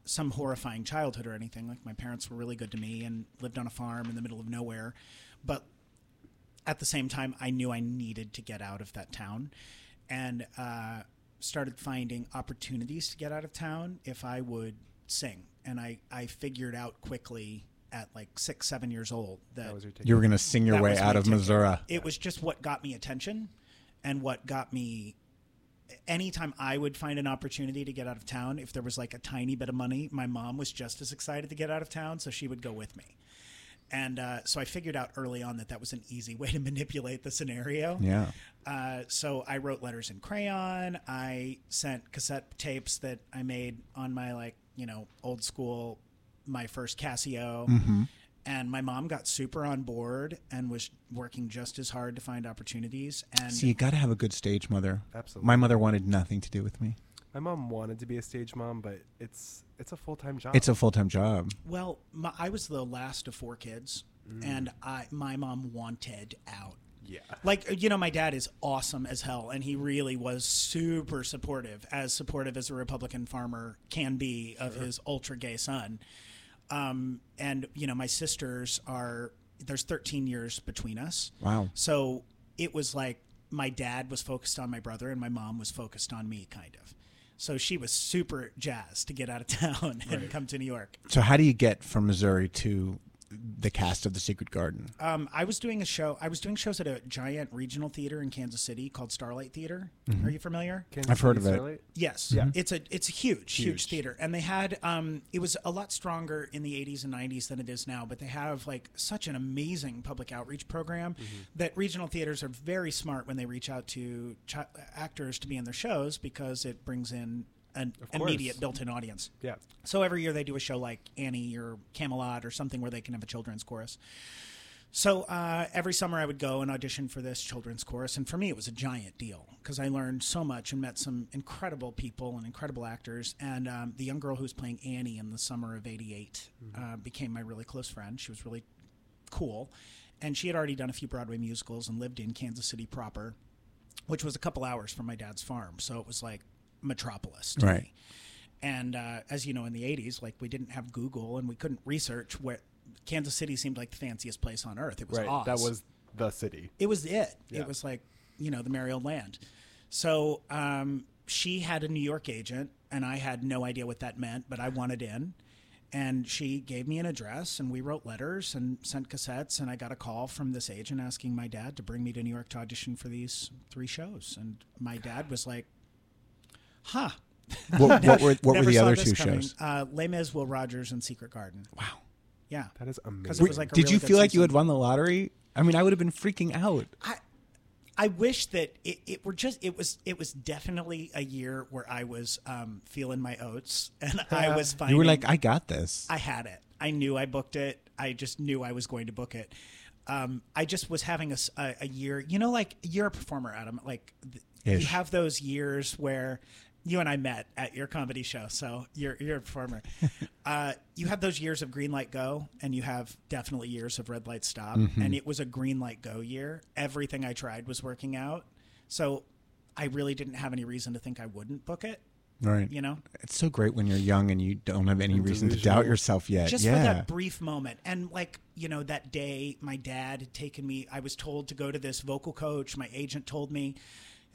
O: some horrifying childhood or anything. Like my parents were really good to me and lived on a farm in the middle of nowhere. But at the same time, I knew I needed to get out of that town and uh, started finding opportunities to get out of town if I would sing. And I, I figured out quickly at like six, seven years old that,
L: You were gonna sing your
O: that
L: way out of
O: ticket.
L: Missouri.
O: It was just what got me attention and what got me anytime I would find an opportunity to get out of town, if there was like a tiny bit of money, my mom was just as excited to get out of town, so she would go with me. And uh, so I figured out early on that that was an easy way to manipulate the scenario.
L: Yeah.
O: Uh, so I wrote letters in crayon. I sent cassette tapes that I made on my like you know old school, my first Casio.
L: Mhm.
O: And my mom got super on board and was working just as hard to find opportunities. And
L: So you got to have a good stage mother.
M: Absolutely.
L: My mother wanted nothing to do with me.
M: My mom wanted to be a stage mom, but it's it's a full time job.
L: It's a full time job.
O: Well, my, I was the last of four kids, and I my mom wanted out.
M: Yeah.
O: Like you know, my dad is awesome as hell, and he really was super supportive, as supportive as a Republican farmer can be of his ultra gay son. Um, and you know, my sisters are there's 13 years between us.
L: Wow.
O: So it was like my dad was focused on my brother, and my mom was focused on me, kind of. So she was super jazzed to get out of town and
L: Right.
O: come to New York.
L: So how do you get from Missouri to the cast of The Secret Garden?
O: Um, I was doing a show. I was doing shows at a giant regional theater in Kansas City called Starlight Theater.
L: Mhm.
O: Are you familiar?
L: Kansas I've heard City of it. Starlight?
O: Yes.
L: Yeah.
O: It's a it's a huge, huge,
L: Huge.
O: theater, and they had um, it was a lot stronger in the '80s and '90s than it is now. But they have like such an amazing public outreach program
L: Mm-hmm.
O: that regional theaters are very smart when they reach out to chi- actors to be in their shows because it brings in an
M: Of
O: immediate built-in audience.
M: Yeah.
O: So every year they do a show like Annie or Camelot or something where they can have a children's chorus. So uh, every summer I would go and audition for this children's chorus, and for me it was a giant deal because I learned so much and met some incredible people and incredible actors. And um, the young girl who was playing Annie in the summer of '88 uh, became my really close friend. She was really cool, and she had already done a few Broadway musicals and lived in Kansas City proper, which was a couple hours from my dad's farm. So it was like metropolis, to
L: Right.
O: me. And uh, as you know, in the '80s, like we didn't have Google and we couldn't research where Kansas City seemed like the fanciest place on earth. It was
M: right.
O: Oz.
M: That was the city.
O: It was it.
M: Yeah.
O: It was like, you know, the merry old land. So um, she had a New York agent, and I had no idea what that meant, but I wanted in. And she gave me an address, and we wrote letters and sent cassettes. And I got a call from this agent asking my dad to bring me to New York to audition for these three shows. And my dad was like, huh.
L: What- what were- what were the other two
O: coming.
L: shows?
O: Uh, Les Mis, Will Rogers, and Secret Garden.
L: Wow.
O: Yeah.
M: That is amazing.
O: it was like
L: Did
O: really
L: you feel like you had won the lottery? I mean, I would have been freaking out.
O: I I wish that it, it were just it was it was definitely a year where I was um, feeling my oats and I was finding
L: You were like, I got this.
O: I had it. I knew I booked it. I just knew I was going to book it. Um, I just was having a year. You know, like you're a performer, Adam. Like th- you have those years where You and I met at your comedy show, so you're you're a performer. uh, you have those years of green light go, and you have definitely years of red light stop.
L: Mhm.
O: And it was a green light go year. Everything I tried was working out, so I really didn't have any reason to think I wouldn't book it.
L: Right.
O: You know,
L: It's so great when you're young and you don't have any
M: And
L: reason to doubt yourself yet.
O: just
L: yeah.
O: for that brief moment and like you know that day my dad had taken me i was told to go to this vocal coach my agent told me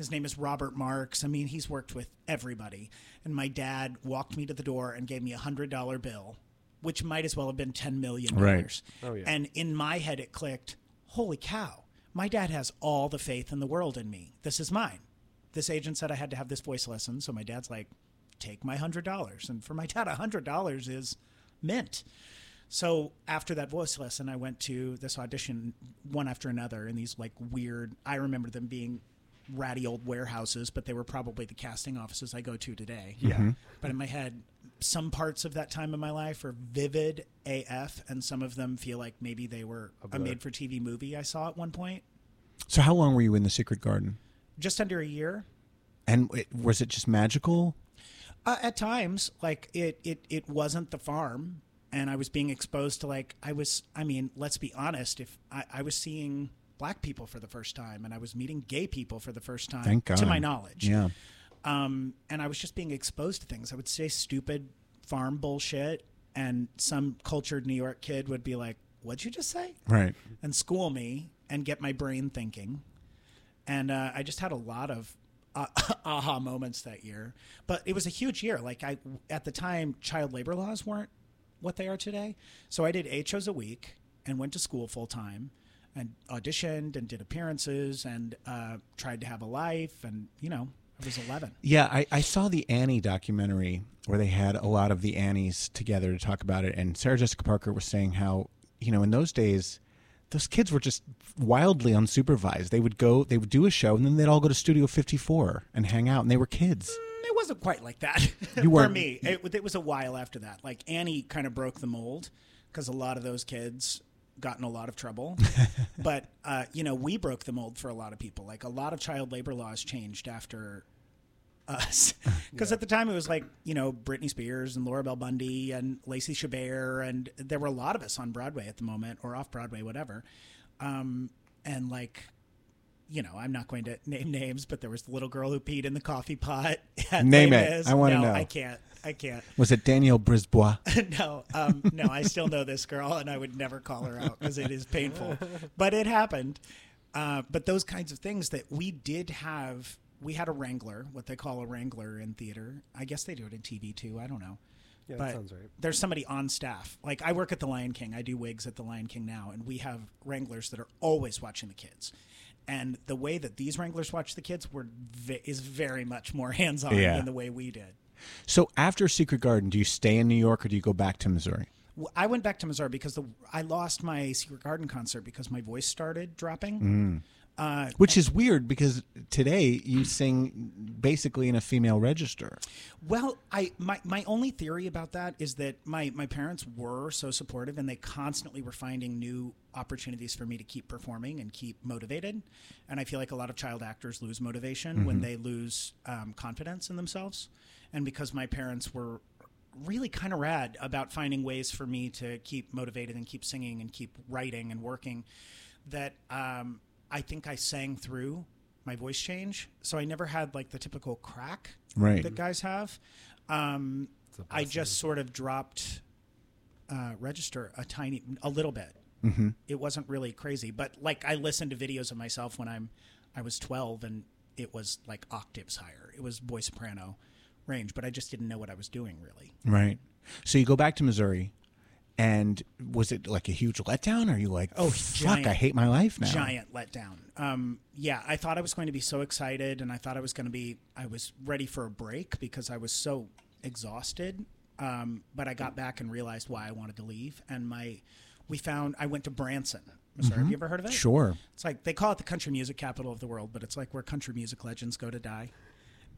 O: his name is robert marks. I mean he's worked with everybody. And my dad walked me to the door and gave me a hundred dollar bill which might as well have been 10 million dollars.
M: Right. Oh, yeah.
O: and in my head it clicked holy cow. My dad has all the faith in the world in me. This is mine. This agent said i had to have this voice lesson. So my dad's like take my hundred dollars. And for my dad a hundred dollars is mint. So after that voice lesson, I went to this audition one after another in these like weird. I remember them being ratty old warehouses, but they were probably the casting offices I go to today.
M: Yeah. Mhm.
O: But in my head, some parts of that time in my life are vivid AF, and some of them feel like maybe they were a,
M: blur.
O: made-for-TV movie I saw at one point.
L: so how long were you in the Secret Garden?
O: Just under a year.
L: And it, was it just magical?
O: Uh, at times, like it, it, it wasn't the farm, and I was being exposed to like I was. I mean, let's be honest. If I, I was seeing black people for the first time, and I was meeting gay people for the first time,
L: Thank God.
O: to my knowledge,
L: Yeah.
O: um, and I was just being exposed to things. I would say stupid farm bullshit, and some cultured New York kid would be like, "What'd you just say?"
L: Right.
O: and school me and get my brain thinking. And uh, I just had a lot of uh, aha moments that year. But it was a huge year. Like I, at the time, child labor laws weren't what they are today. So I did eight shows a week and went to school full time and auditioned and did appearances and uh, tried to have a life. And you know, I was eleven.
L: Yeah, I, I saw the Annie documentary where they had a lot of the Annies together to talk about it, and Sarah Jessica Parker was saying how you know in those days those kids were just wildly unsupervised. They would go, they would do a show, and then they'd all go to Studio 54 and hang out, and they were kids.
O: It wasn't quite like that for me. It, it was a while after that. Like Annie kind of broke the mold because a lot of those kids got in a lot of trouble. but uh, you know, we broke the mold for a lot of people. Like a lot of child labor laws changed after us because at the time it was like you know Britney Spears and Laura Bell Bundy and Lacey Chabert and there were a lot of us on Broadway at the moment or off Broadway, whatever. Um, and like you know, I'm not going to name names, but there was the little girl who peed in the coffee pot. at
L: Name it. I wanna
O: No,
L: know.
O: I can't. I can't.
L: Was it Danielle Brisebois?
O: no, um, no, I still know this girl, and I would never call her out because it is painful. But it happened. Uh, but those kinds of things that we did have, we had a wrangler, what they call a wrangler in theater. I guess they do it in TV too. I don't know.
M: Yeah, that sounds right.
O: There's somebody on staff. Like I work at the Lion King. I do wigs at the Lion King now, and we have wranglers that are always watching the kids. And the way that these wranglers watch the kids were ve- is very much more hands on
L: Yeah.
O: than the way we did.
L: So after Secret Garden, do you stay in New York or do you go back to Missouri?
O: Well, I went back to Missouri because the I lost my Secret Garden concert because my voice started dropping.
L: Mm.
O: Uh,
L: Which is weird because today you sing basically in a female register.
O: Well, I my, my only theory about that is that my, my parents were so supportive and they constantly were finding new opportunities for me to keep performing and keep motivated. And I feel like a lot of child actors lose motivation when
L: Mhm.
O: they lose um, confidence in themselves. And because my parents were really kind of rad about finding ways for me to keep motivated and keep singing and keep writing and working, that um, I think I sang through my voice change. So I never had like the typical crack
L: Right.
O: that guys have. Um, I just sort of dropped uh, register a tiny, a little bit.
L: Mhm.
O: It wasn't really crazy, but like I listened to videos of myself when I'm, I was 12 and it was like octaves higher. It was boy soprano range, but I just didn't know what I was doing really.
L: Right. So you go back to Missouri, and was it like a huge letdown? Or are you like,
O: Oh,
L: fuck,
O: giant-
L: I hate my life now?
O: Giant letdown. Um, yeah, I thought I was going to be so excited, and I thought I was going to be. I was ready for a break because I was so exhausted. Um, but I got back and realized why I wanted to leave. And my, we found I went to Branson. Missouri. Have
L: Mhm.
O: you ever heard of it?
L: Sure.
O: It's like they call it the country music capital of the world, but it's like where country music legends go to die.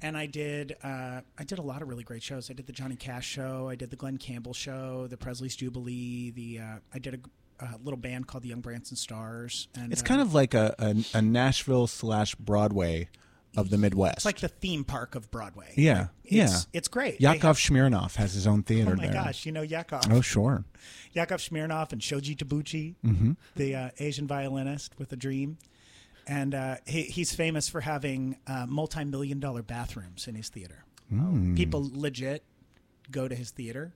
O: And I did, uh, I did a lot of really great shows. I did the Johnny Cash show, I did the Glen Campbell show, the Presley's Jubilee. The uh, I did a, a little band called the Young Branson Stars. And
L: It's
O: uh,
L: kind of like a, a, a Nashville slash Broadway of the Midwest.
O: It's like the theme park of Broadway.
L: yeah,
O: Like,
L: yeah.
O: It's, it's great.
L: Yakov
O: have-
L: Smirnoff has his own theater
O: Oh my
L: there.
O: gosh, you know Yakov.
L: Oh sure.
O: Yakov Smirnoff and Shoji Tabuchi,
L: Mhm.
O: the uh, Asian violinist with a dream. And uh, he, he's famous for having uh, multi million dollar bathrooms in his theater.
L: Mm.
O: People legit go to his theater,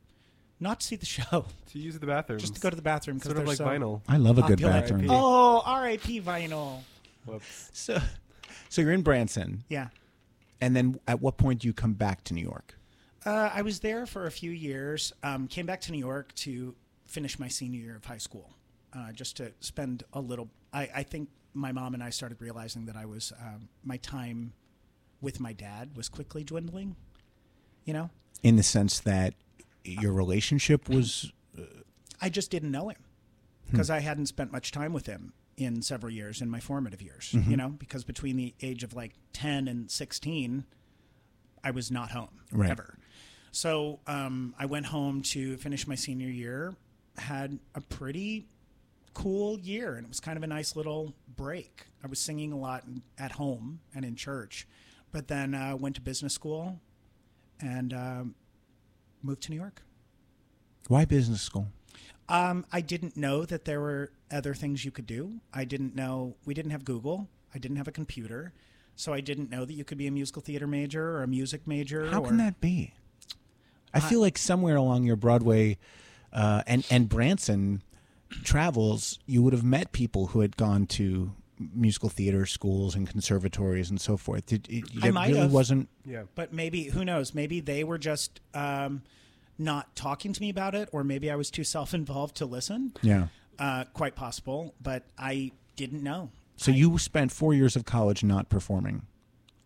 O: not to see the show,
M: To use the bathroom.
O: just to go to the bathroom because
M: Sort of
O: they're
M: like
O: so
M: vinyl.
L: I love a good
O: popular.
L: bathroom.
O: Oh, R.I.P. vinyl.
M: Whoops.
L: So, so you're in Branson.
O: Yeah.
L: And then at what point do you come back to New York?
O: Uh, I was there for a few years. Um, came back to New York to finish my senior year of high school, uh, just to spend a little. I, I think my mom and I started realizing that I was um, my time with my dad was quickly dwindling. You know,
L: In the sense that your relationship was
O: I just didn't know him because I hadn't spent much time with him in several years in my formative years.
L: Mhm.
O: You know, because between the age of like ten and sixteen, I was not home
L: Right.
O: ever. So um, I went home to finish my senior year. Had a pretty cool year, and it was kind of a nice little break. I was singing a lot at home and in church, but then uh, went to business school and um, moved to New York.
L: why business school?
O: Um, I didn't know that there were other things you could do. I didn't know we didn't have Google. I didn't have a computer, so I didn't know that you could be a musical theater major or a music major.
L: How
O: or,
L: can that be? I
O: Uh,
L: feel like somewhere along your Broadway uh, and and Branson travels, you would have met people who had gone to musical theater schools and conservatories and so forth. It, it,
O: I
L: it
O: might
L: really
O: have.
L: wasn't.
M: Yeah.
O: But maybe who knows? Maybe they were just um, not talking to me about it, or maybe I was too self-involved to listen.
L: Yeah.
O: uh, quite possible. But I didn't know.
L: So you spent four years of college not performing.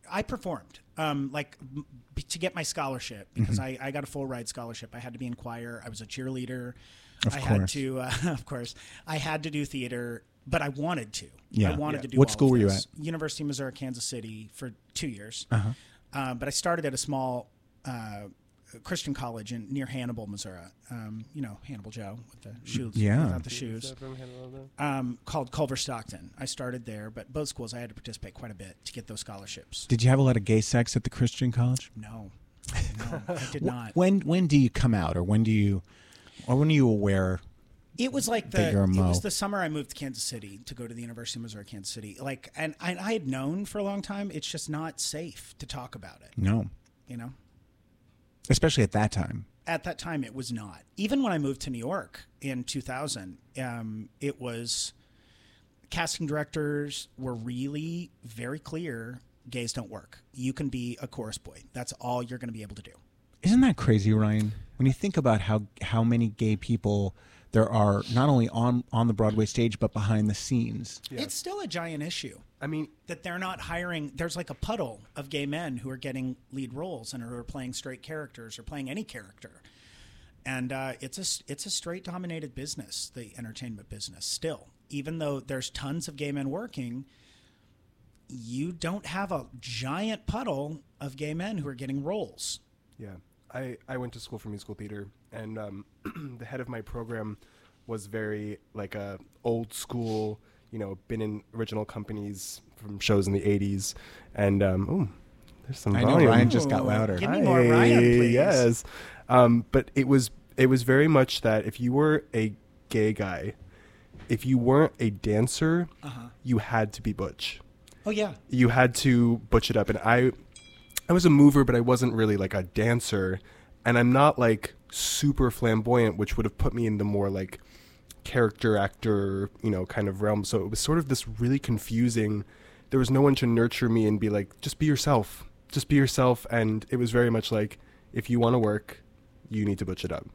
O: I performed, um, like to get my scholarship because
L: Mhm.
O: I, I got a full ride scholarship. I had to be in choir. I was a cheerleader.
L: Of
O: I had to, uh, of course, I had to do theater, but I wanted to.
L: Yeah.
O: I wanted
L: Yeah.
O: to do.
L: What
O: all
L: school
O: of
L: were you
O: at? University of Missouri, Kansas City, for two years.
L: Uh-huh.
O: Uh, but I started at a small uh, Christian college in near Hannibal, Missouri. Um, you know Hannibal Joe with the shoes,
L: Yeah.
O: without the shoes. Um, called Culver Stockton. I started there, but both schools I had to participate quite a bit to get those scholarships.
L: Did you have a lot of gay sex at the Christian college?
O: No, no, I did not.
L: When when do you come out, or when do you, or when are you aware?
O: It was like the it was the summer I moved to Kansas City to go to the University of Missouri Kansas City. Like, and I, I had known for a long time it's just not safe to talk about it.
L: No,
O: You know,
L: especially at that time.
O: at that time it was not. Even when I moved to New York in 2000, um, it was casting directors were really very clear. Gays don't work. You can be a chorus boy. That's all you're going to be able to do.
L: Isn't that crazy, Ryan? When you think about how how many gay people there are, not only on on the Broadway stage but behind the scenes.
O: It's still a giant issue.
M: I mean,
O: that they're not hiring. There's like a puddle of gay men who are getting lead roles and who are playing straight characters or playing any character, and uh, it's a it's a straight dominated business, the entertainment business. Still, even though there's tons of gay men working, you don't have a giant puddle of gay men who are getting roles.
M: Yeah, I, I went to school for musical theater, and um, the head of my program was very like a old school. You know, been in original companies from shows in the '80s, and um, oh, there's some
L: I know,
M: volume.
L: Ryan just got louder.
O: Give me more Ryan, please.
M: Yes, um, but it was it was very much that if you were a gay guy, if you weren't a dancer,
O: Uh-huh.
M: you had to be butch
O: Oh yeah,
M: you had to butch it up and i i was a mover but i wasn't really like a dancer. And i'm not like super flamboyant which would have put me in the more like character actor you know kind of realm. So it was sort of this really confusing there was no one to nurture me and be like just be yourself. Just be yourself. And it was very much like if you want to work you need to butch it up.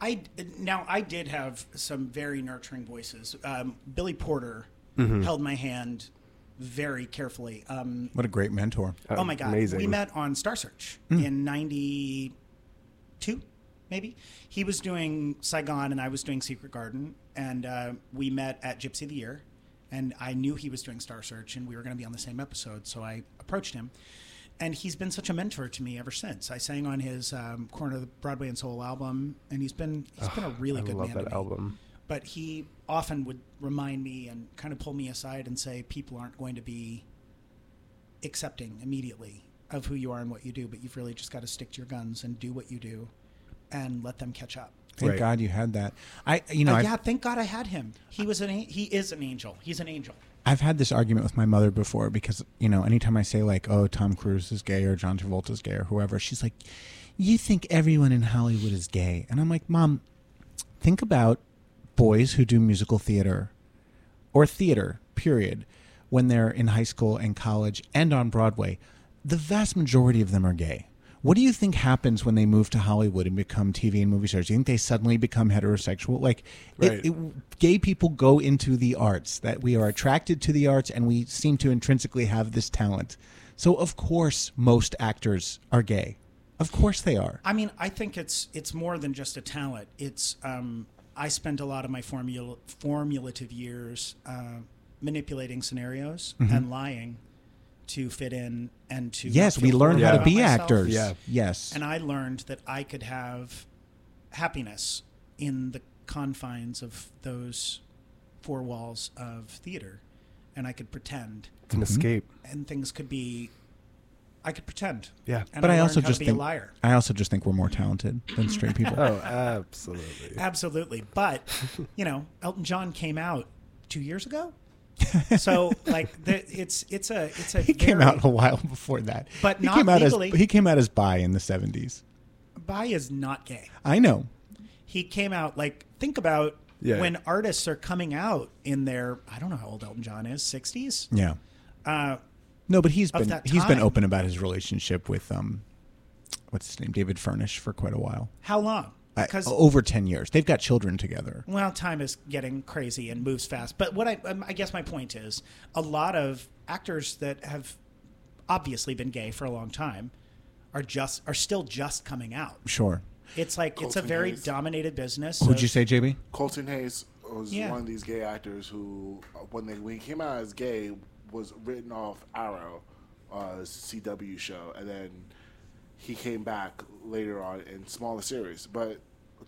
O: I now I did have some very nurturing voices. Um, Billy Porter
M: Mhm.
O: held my hand very carefully. Um,
L: What a great mentor.
O: oh my god,
M: amazing.
O: we met on Star Search
L: Mm.
O: in '92, maybe. He was doing Saigon and I was doing Secret Garden, and uh, we met at Gypsy of the Year. And I knew he was doing Star Search, and we were going to be on the same episode, so I approached him. And he's been such a mentor to me ever since. I sang on his um, Corner of the Broadway and Soul album, and he's been he's been a really
M: I
O: good
M: love
O: man
M: that
O: to me.
M: album.
O: But he often would remind me and kind of pull me aside and say, "People aren't going to be accepting immediately of who you are and what you do, but you've really just got to stick to your guns and do what you do, and let them catch up.
L: Thank
M: Right.
L: God you had that. I, you know,
O: Uh, yeah, thank God I had him. He was an he is an angel. He's an angel.
L: I've had this argument with my mother before because you know, anytime I say like, "Oh, Tom Cruise is gay" or "John Travolta is gay" or whoever, she's like, "You think everyone in Hollywood is gay?" And I'm like, "Mom, think about boys who do musical theater or theater, period, when they're in high school and college and on Broadway. The vast majority of them are gay. What do you think happens when they move to Hollywood and become TV and movie stars? Do you think they suddenly become heterosexual? Like, it-
M: Right.
L: it, gay people go into the arts, that we are attracted to the arts and we seem to intrinsically have this talent. So, of course, most actors are gay. Of course they are.
O: I mean, I think it's it's more than just a talent. It's um, I spent a lot of my formula formulative years uh, manipulating scenarios
L: Mhm.
O: and lying to fit in and to
L: Yes, we
O: learned
L: how to be
O: myself.
L: actors. Yeah. Yes.
O: and I learned that I could have happiness in the confines of those four walls of theater, and I could pretend.
M: It's an escape.
O: and things could be. I could pretend.
M: Yeah.
O: and
L: but I,
O: learned
L: also just
O: be
L: think
O: a liar.
L: I also just think we're more talented than straight people.
M: Oh, absolutely.
O: Absolutely. But, you know, Elton John came out two years ago. So like the, it's it's a it's a
L: he came out a while before that.
O: But
L: he
O: not
L: came out
O: legally.
L: as he came out as bi in the seventies.
O: Bi is not gay.
L: I know.
O: He came out like think about
L: Yeah.
O: when artists are coming out in their I don't know how old Elton John is, sixties?
L: Yeah.
O: Uh
L: No, but he's
O: of
L: been
O: that
L: he's been open about his relationship with um, what's his name, David Furnish, for quite a while.
O: how long?
L: I-
O: Because
L: over ten years, they've got children together.
O: Well, time is getting crazy and moves fast. But what I, um, I guess my point is, a lot of actors that have obviously been gay for a long time are just are still just coming out.
L: Sure.
O: It's like it's a very
D: Hayes.
O: dominated business.
L: Who'd
O: of-
L: you say, JB?
D: Colton Haynes was
O: Yeah.
D: one of these gay actors who, uh, when they when he came out as gay, was written off Arrow, uh, CW show, and then he came back later on in smaller series. But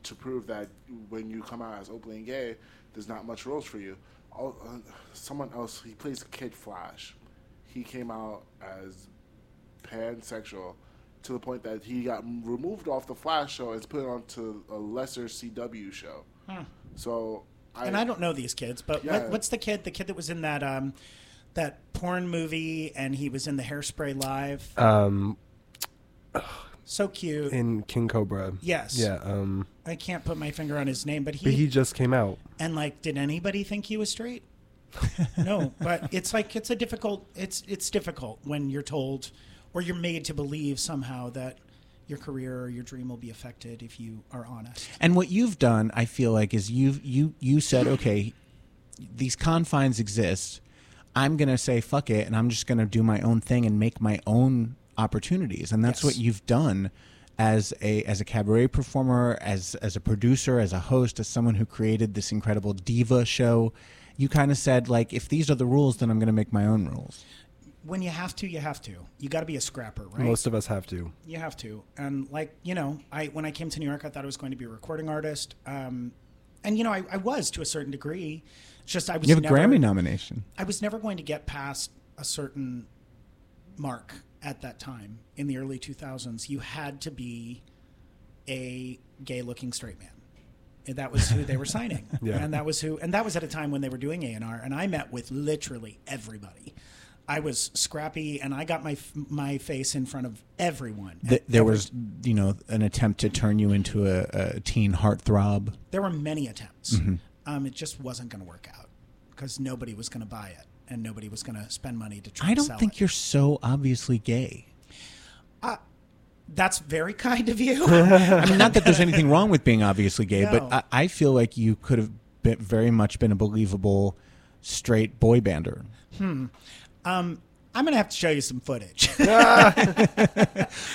D: to prove that when you come out as openly gay, there's not much roles for you. Al- uh, someone else, he plays Kid Flash. He came out as pansexual to the point that he got removed off the Flash show and put onto a lesser CW show.
O: Hmm.
D: So, I,
O: and I don't know these kids, but
D: Yeah.
O: what, what's the kid? The kid that was in that um, that porn movie, and he was in the Hairspray Live.
M: Um,
O: so cute.
M: in King Cobra.
O: Yes.
M: Yeah. Um,
O: I can't put my finger on his name, but he
M: but he just came out.
O: And like, did anybody think he was straight? no, but it's like it's a difficult. It's it's difficult when you're told, or you're made to believe somehow that your career or your dream will be affected if you are honest.
L: And what you've done, I feel like, is you've you you said, okay, these confines exist. I'm gonna say fuck it, and I'm just gonna do my own thing and make my own opportunities, and that's
O: Yes.
L: what you've done as a as a cabaret performer, as as a producer, as a host, as someone who created this incredible diva show. You kind of said like, if these are the rules, then I'm gonna make my own rules.
O: When you have to, you have to. You got to be a scrapper, right?
M: Most of us have to.
O: You have to. And like, you know, I when I came to New York, I thought I was going to be a recording artist. Um, and you know, I, I was to a certain degree. It's just I was
L: You have a Grammy nomination.
O: I was never going to get past a certain mark at that time in the early 2000s. You had to be a gay-looking straight man. And that was who they were signing,
M: Yeah.
O: and that was who, and that was at a time when they were doing A and R, and I met with literally everybody. I was scrappy, and I got my my face in front of everyone.
L: Th-
O: at
L: there
O: every-
L: was, you know, an attempt to turn you into a, a teen heartthrob.
O: there were many attempts.
L: Mhm.
O: Um, it just wasn't going to work out because nobody was going to buy it, and nobody was going to spend money to try
L: I don't think
O: it.
L: you're so obviously gay.
O: That's very kind of you.
L: I mean, not that there's anything wrong with being obviously gay,
O: No.
L: but I, I feel like you could have been, very much been a believable straight boy bander.
O: Hmm. Um, I'm gonna have to show you some footage.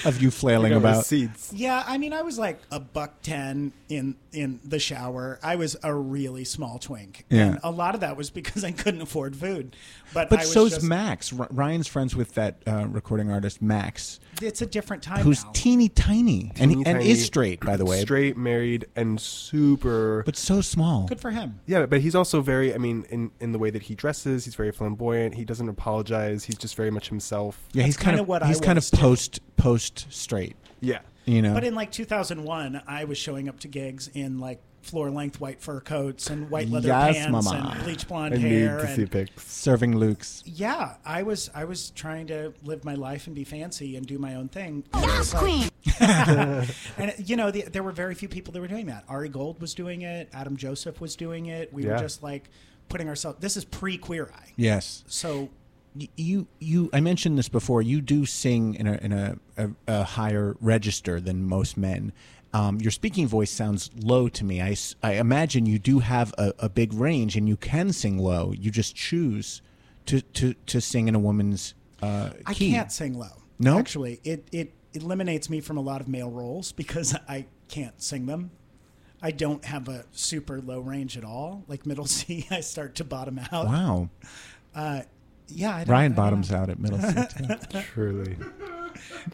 L: of you flailing about.
O: Yeah, I mean, I was like a buck ten in in the shower. I was a really small twink,
L: Yeah.
O: and a lot of that was because I couldn't afford food. But
L: But
O: I was
L: so's
O: just,
L: Max. R- Ryan's friends with that uh, recording artist Max,
O: It's a different time
L: who's
O: now.
L: teeny tiny and,
M: Teeny
L: and
M: tiny,
L: is straight, by the way.
M: Straight, married, and super.
L: But so small.
O: Good for him.
M: Yeah, but he's also very. I mean, in in the way that he dresses, he's very flamboyant. He doesn't apologize. He's just just very much himself.
L: Yeah, he's
O: That's
L: kind
O: kinda
L: of
O: what I
L: he's kind of
O: was, too.
L: post post straight.
M: Yeah.
L: You know.
O: But in like 2001, I was showing up to gigs in like floor length white fur coats and white leather
L: Yes,
O: pants
L: mama.
O: and bleach blonde
M: I
O: hair.
M: need to see pics.
L: Serving Luke's.
O: yeah, I was I was trying to live my life and be fancy and do my own thing.
K: Yes, queen.
O: and you know, the, there were very few people that were doing that. Ari Gold was doing it. Adam Joseph was doing it. We were just like putting ourselves. This is pre Queer Eye.
L: Yes.
O: So
L: Y- You you I mentioned this before. You do sing in a in a, a, a higher register than most men. Um, your speaking voice sounds low to me. I, I imagine you do have a, a big range and you can sing low. You just choose to to, to sing in a woman's uh,
O: I
L: key.
O: can't sing low.
L: No?
O: actually, it it eliminates me from a lot of male roles because I can't sing them. I don't have a super low range at all. Like middle C, I start to bottom out.
L: Wow.
O: Uh, yeah, I don't,
L: Ryan
O: I don't
L: bottoms
O: know.
L: out at middle C too.
M: Truly.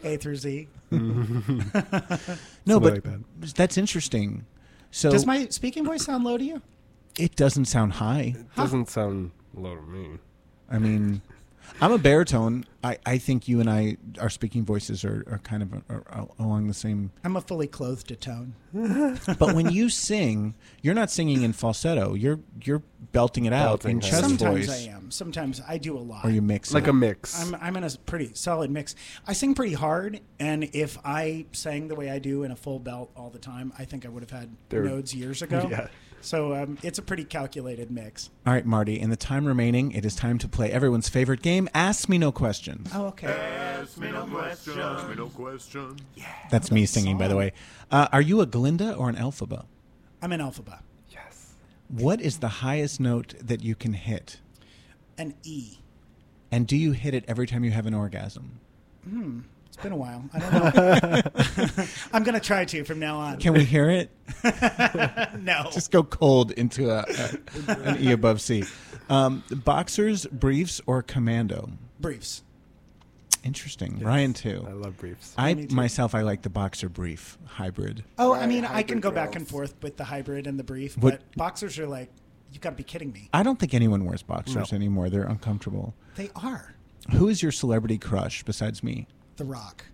O: A through Z.
L: no, but
M: like
L: that's interesting. So
O: Does my speaking voice sound low to you?
L: it doesn't sound high.
M: It doesn't sound low to me.
L: I mean, I'm a baritone. I, I think you and I, our speaking voices are, are kind of are, are along the same.
O: I'm a fully clothed tone.
L: But when you sing, you're not singing in falsetto. You're you're belting it out
M: Belting
L: in
M: it out.
L: chest
O: Sometimes
L: voice,
O: I am. Sometimes I do a lot.
L: or you mix
M: Like
L: it.
M: a mix.
O: I'm I'm in a pretty solid mix. I sing pretty hard, and if I sang the way I do in a full belt all the time, I think I would have had
M: There-
O: nodes years ago.
M: Yeah.
O: So um, it's a pretty calculated mix.
L: All right, Marty. In the time remaining, it is time to play everyone's favorite game. Ask me no questions.
O: Oh, okay.
H: Ask me no questions. Ask me no questions. Yeah.
L: That's me singing, by the way. Uh, are you a Glinda or an Elphaba?
O: I'm an alphabet.
M: Yes.
L: What is the highest note that you can hit?
O: An E.
L: And do you hit it every time you have an orgasm?
O: Hmm. It's been a while. I don't know. I'm gonna try to from now on.
L: Can we hear it?
O: no.
L: Just go cold into a, a an E above C. Um, boxers, briefs, or commando?
O: Briefs.
L: Interesting. Ryan too.
M: I love briefs.
L: I myself, I like the boxer brief hybrid.
O: Oh, I mean, I can
D: hybrid
O: go back and forth with the hybrid and the brief,
L: What-
O: but boxers are like, you got to be kidding me.
L: I don't think anyone wears boxers
M: No.
L: anymore. They're uncomfortable.
O: They are.
L: Who is your celebrity crush besides me?
O: The Rock.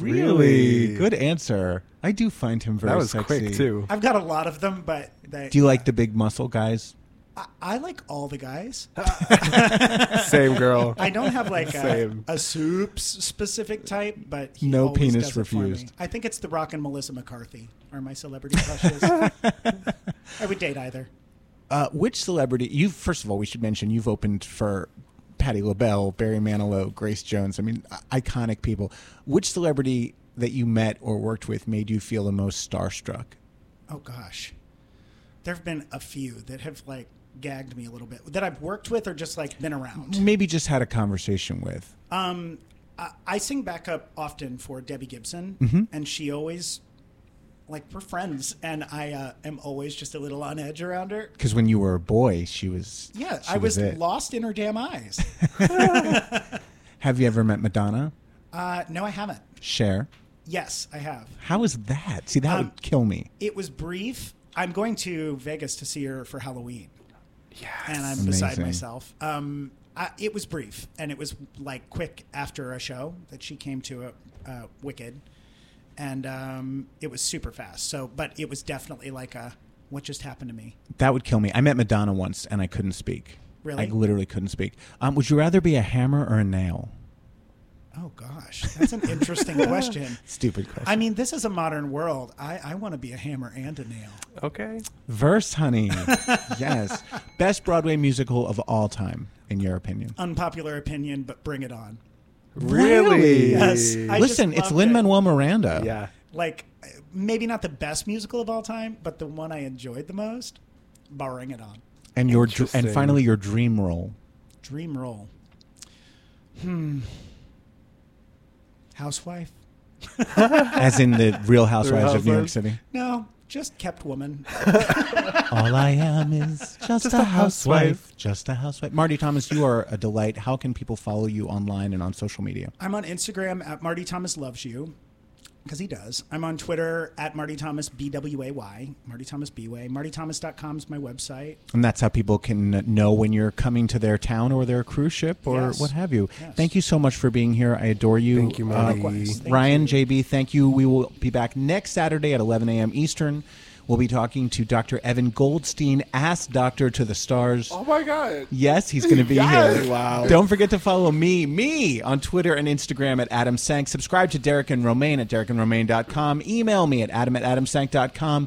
M: Really?
L: Good answer. I do find him very
M: that was
L: sexy.
M: quick too.
O: I've got a lot of them, but they,
L: Do you like the big muscle guys?
O: I, I like all the guys.
M: Same girl.
O: I don't have like a,
M: Same.
O: a soups specific type, but he
L: No
O: always
L: penis
O: does it for me.
L: refused.
O: I think it's The Rock and Melissa McCarthy are my celebrity crushes. I would date either.
L: Uh, which celebrity? You first of all, we should mention you've opened for Patti LaBelle, Barry Manilow, Grace Jones. I mean, iconic people. Which celebrity that you met or worked with made you feel the most starstruck?
O: Oh gosh, there have been a few that have like gagged me a little bit that I've worked with or just like been around.
L: Maybe just had a conversation with.
O: Um, I, I sing backup often for Debbie Gibson,
L: Mhm.
O: and she always like we're friends, and I uh, am always just a little on edge around her.
L: Because when you were a boy, she was.
O: Yeah,
L: she
O: I was,
L: it.
O: lost in her damn eyes.
L: Have you ever met Madonna?
O: uh, no, I haven't.
L: Cher.
O: Yes, I have.
L: How is that? See, that
O: Um,
L: would kill me.
O: It was brief. I'm going to Vegas to see her for Halloween. Yeah, and I'm beside myself. Um, I, it was brief, and it was like quick after a show that she came to a, uh, Wicked, and um, it was super fast. So, but it was definitely like a what just happened to me.
L: That would kill me. I met Madonna once and I couldn't speak.
O: Really?
L: I literally couldn't speak. Um, would you rather be a hammer or a nail?
O: Oh gosh, that's an interesting question.
L: Stupid question.
O: I mean, this is a modern world. I, I want to be a hammer and a nail.
M: Okay.
L: Verse, honey. yes. Best Broadway musical of all time, in your opinion.
O: Unpopular opinion, but bring it on.
L: Really?
O: Yes. I
L: Listen,
O: just
L: it's
O: loved
L: Lin
O: it.
L: Manuel Miranda.
M: Yeah.
O: Like, maybe not the best musical of all time, but the one I enjoyed the most. barring it on.
L: And your dr- and
M: Interesting.
L: finally your dream role.
O: Dream role. Hmm. Housewife?
L: As in the Real Housewives of New York
M: Housewives?
L: City.
O: No, just kept woman.
L: All I am is just,
M: Just
L: a
M: a
L: housewife.
M: housewife.
L: Just a housewife. Marty Thomas, you are a delight. How can people follow you online and on social media?
O: I'm on Instagram at Marty Thomas Loves You. Because he does. I'm on Twitter at Marty Thomas BWAY, Marty Thomas BWay. MartyThomas.com is my website.
L: And that's how people can know when you're coming to their town or their cruise ship or
O: Yes.
L: what have you.
O: Yes.
L: Thank you so much for being here. I adore you.
M: Thank you,
L: Uh,
M: Marty.
O: Likewise. Thank
L: Ryan, JB, thank you. We will be back next Saturday at 11 a.m. Eastern. We'll be talking to Dr. Evan Goldstein, Ask Doctor to the Stars.
D: Oh my god.
L: Yes, he's going to be
D: Yes.
L: here. Wow. Don't forget to follow me, me, on Twitter and Instagram at Adam Sank. Subscribe to Derek and Romaine at derekandromaine.com. Email me at adam at adamsank.com.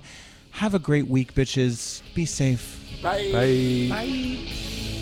L: Have a great week, bitches. Be safe.
D: Bye.
M: Bye.
O: Bye.